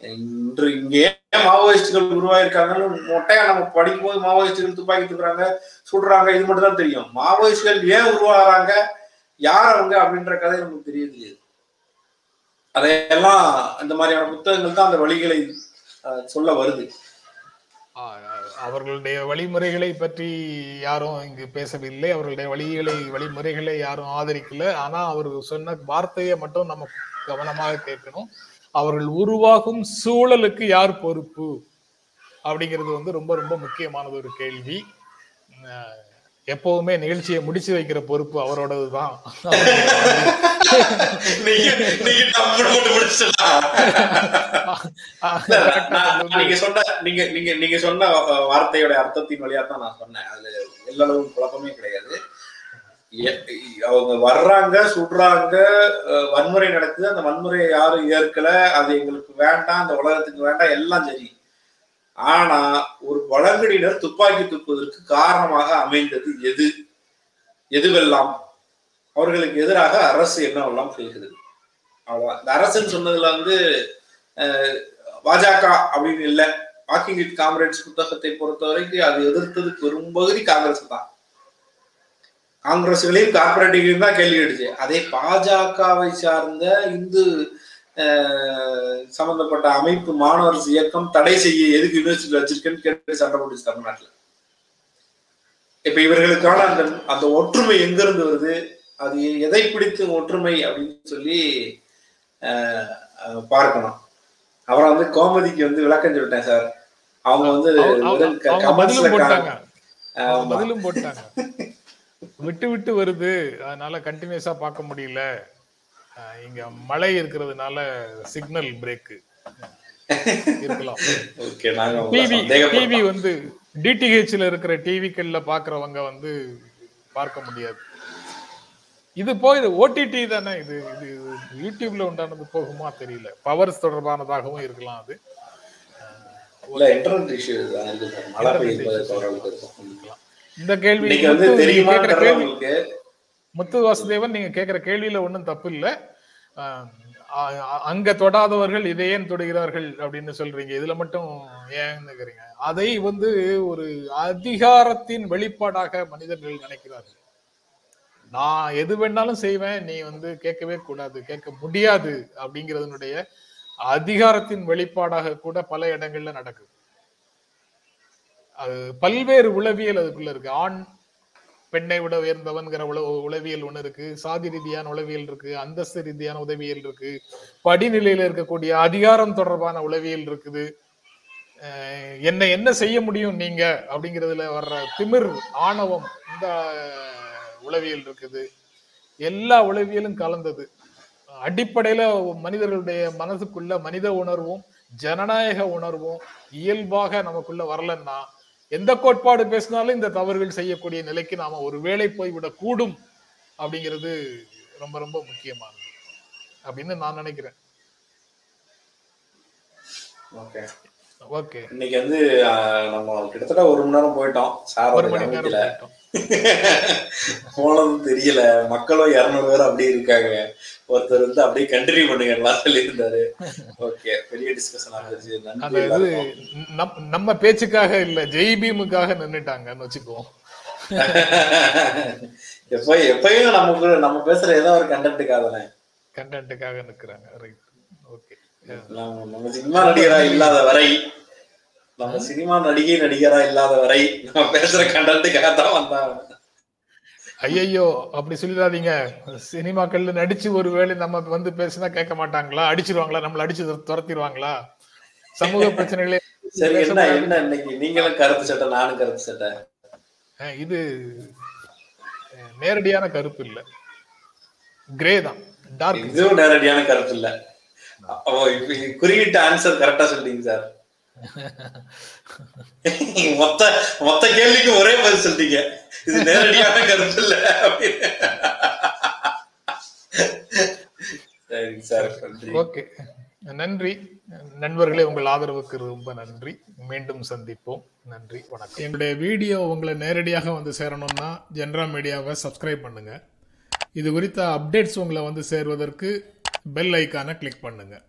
இன்று இங்கே ஏன் மாவோயிஸ்டுகள் உருவாயிருக்காங்கன்னு மொட்டையா நம்ம படிக்கும்போது மாவோயிஸ்டுகள் துப்பாக்கி தூக்குறாங்க சுடுறாங்க இது மட்டும் தான் தெரியும். மாவோயிஸ்டுகள் ஏன் உருவாகிறாங்க யார் அவங்க அப்படின்ற கதை நமக்கு தெரியலையே அதையெல்லாம் இந்த மாதிரியான புத்தகங்கள் தான் அந்த வழிகளை சொல்ல வருது. அவர்களுடைய வழிமுறைகளை பற்றி யாரும் இங்கு பேசவில்லை. அவர்களுடைய வழிகளை வழிமுறைகளை யாரும் ஆதரிக்கல. ஆனா அவர் சொன்ன வார்த்தையை மட்டும் நம்ம கவனமாக கேட்கணும். அவர்கள் உருவாகும் சூழலுக்கு யார் பொறுப்பு? அப்படிங்கிறது வந்து ரொம்ப ரொம்ப முக்கியமானது ஒரு கேள்வி. எப்பவுமே நிகழ்ச்சியை முடிச்சு வைக்கிற பொறுப்பு அவரோடது தான் நீங்க நீங்க நீங்க சொன்ன நீங்க நீங்க நீங்க சொன்ன அஹ், வார்த்தையோட அர்த்தத்தின் வழியா தான் நான் சொன்னேன். அதுல எல்லளவும் குழப்பமே கிடையாது. அவங்க வர்றாங்க சுடுறாங்க வன்முறை நடக்குது. அந்த வன்முறையை யாரும் ஏற்கல. அது எங்களுக்கு வேண்டாம். அந்த உலகத்துக்கு வேண்டாம். எல்லாம் சரி. ஆனா ஒரு பழங்குடியினர் துப்பாக்கி துப்புவதற்கு காரணமாக அமைந்தது எது? எதுவெல்லாம்? அவர்களுக்கு எதிராக அரசு என்னவெல்லாம் செய்கிறது? அவ்வளவுதான் இந்த அரசுன்னு சொன்னதுல வந்து அஹ், பாஜக அப்படின்னு இல்லை. வாக்கிங் வித் காம்ரேட்ஸ் புத்தகத்தை பொறுத்த வரைக்கும் அது எதிர்த்தது பெரும்பகுதி காங்கிரஸ் தான். காங்கிரஸ்களையும் கார்பரேட்டுகளையும் தான் கேள்வி அடிச்சு அதே பாஜகவை சார்ந்த இந்து சம்பந்தப்பட்ட அமைப்பு மாணவர் இயக்கம் தடை செய்ய எதுக்கு யூனிவர்சிட்டி வச்சிருக்கேன்னு கேட்டு சண்டை போட்டுச்சு தமிழ்நாட்டுல. இப்ப இவர்களுக்கான அந்த அந்த ஒற்றுமை எங்கிருந்து வருது? அது எதை பிடித்து ஒற்றுமை அப்படின்னு சொல்லி பார்க்கணும். அப்புறம் வந்து கோமதிக்கு வந்து விளக்கம் சொல்லிட்டேன் சார். அவங்க வந்து பதிலும் போட்டாங்க. விட்டு விட்டு வருது. அதனால கண்டினியூஸா பார்க்க முடியல. இங்க மழை இருக்கிறதுனால சிக்னல் பிரேக் இருக்கலாம். டிவி. டிவி வந்து டிடிஹெச்ல இருக்கிற டிவிக்கள்ல பாக்குறவங்க வந்து பார்க்க முடியாது. இது போய் இது ஓடிடி தானே இது இது யூடியூப்ல உண்டானது போகுமா தெரியல. பவர்ஸ் தொடர்பானதாகவும் இருக்கலாம் அது. இந்த கேள்வி தெரியுமா முத்து வாசுதேவன் நீங்க கேட்கிற கேள்வியில ஒன்றும் தப்பு இல்லை அங்க தொடாதவர்கள் இதை ஏன் தொடுகிறார்கள் அப்படின்னு சொல்றீங்க. இதுல மட்டும் ஏன்னு அதை வந்து ஒரு அதிகாரத்தின் வெளிப்பாடாக மனிதர்கள் நினைக்கிறார்கள். நான் எது வேணாலும் செய்வேன் நீ வந்து கேட்கவே கூடாது கேட்க முடியாது அப்படிங்கிறதனுடைய அதிகாரத்தின் வெளிப்பாடாக கூட பல இடங்கள்ல நடக்குது. அது பல்வேறு உளவியல் அதுக்குள்ள இருக்கு. ஆண் பெண்ணை விட உயர்ந்தவன்கிற உள உளவியல் ஒண்ணு இருக்கு. சாதி ரீதியான உளவியல் இருக்கு. அந்தஸ்து ரீதியான உதவியல் இருக்கு. படிநிலையில இருக்கக்கூடிய அதிகாரம் தொடர்பான உளவியல் இருக்குது. என்னை என்ன என்ன செய்ய முடியும் நீங்க? அப்படிங்கிறதுல வர்ற திமிர் ஆணவம் இந்த உளவியல் இருக்குது. எல்லா உளவியலும் கலந்தது. அடிப்படையில மனிதர்களுடைய மனசுக்குள்ள மனித உணர்வும் ஜனநாயக உணர்வும் இயல்பாக நமக்குள்ள வரலன்னா எந்த கோட்பாடு பேசினாலும் இந்த தவறுகள் செய்யக்கூடிய நிலைக்கு நாம ஒரு வேளை போய்விடக் கூடும் அப்படிங்கிறது ரொம்ப ரொம்ப முக்கியமானது அப்படின்னு நான் நினைக்கிறேன். ஓகே. ஓகே. இன்னைக்கு வந்து நம்ம கிட்டத்தட்ட ஒரு மணி நேரம் போயிட்டோம். சார் ஒரு மணி நேரம் போயிட்டோம். போனதும் தெரியல. மக்களும் இருநூறு பேர் அப்படியே இருக்காங்க. ஒருத்தர் வந்து அப்படியே கண்டினியூ பண்ணுங்க சொல்லியிருந்தாரு. ஓகே பெரிய டிஸ்கஷன் ஆகுது நம்ம பேச்சுக்காக இல்ல ஜெய்பீமுக்காக நின்னுட்டாங்கன்னு வச்சுக்குவோம். எப்ப எப்பயும் நமக்கு நம்ம பேசுற ஏதோ ஒரு கண்டென்ட்டுக்காக தானே? கண்டென்ட்டுக்காக நிக்கிறாங்க. ரைட் ஓகே நம்ம சினிமா நடிகரா இல்லாத வரை நம்ம சினிமா நடிகை நடிகரா இல்லாத வரை நம்ம பேசுற கண்டென்ட்டுக்காக தான் வந்தாங்க ஐயையோ அப்படி சொல்லிடாதீங்க. சினிமாக்கள்ல நடிச்சு ஒருவேளை நம்ம வந்து பேசினா கேட்க மாட்டாங்களா? அடிச்சிருவாங்களா? நம்மள அடிச்சு துர- துரத்திடுவாங்களா? சமூக பிரச்சனைகளே சரி என்ன என்ன இன்னைக்கு? நீங்களும் கருத்து சட்டை நானும் கருத்து சட்டை. இது நேரடியான கருப்பு இல்ல. கிரே தான். டார்க் இதுவும் நேரடியான கருத்து இல்ல. குறியிட்ட ஆன்சர் கரெக்டா சொல்றீங்க சார். மொத்த மொத்த கேள்விக்கு ஒரே பதில் சொல்லிட்டீங்க. இது நேரடியான கருத்து இல்ல. ஓகே. நன்றி. நண்பர்களே உங்கள் ஆதரவுக்கு ரொம்ப நன்றி. மீண்டும் சந்திப்போம். நன்றி. வணக்கம். எங்களுடைய வீடியோ உங்களை நேரடியாக வந்து சேரணும்னா ஜென்ரா மீடியாவை சப்ஸ்கிரைப் பண்ணுங்க. இது குறித்த அப்டேட்ஸ் உங்களை வந்து சேர்வதற்கு பெல் ஐக்கானை கிளிக் பண்ணுங்க.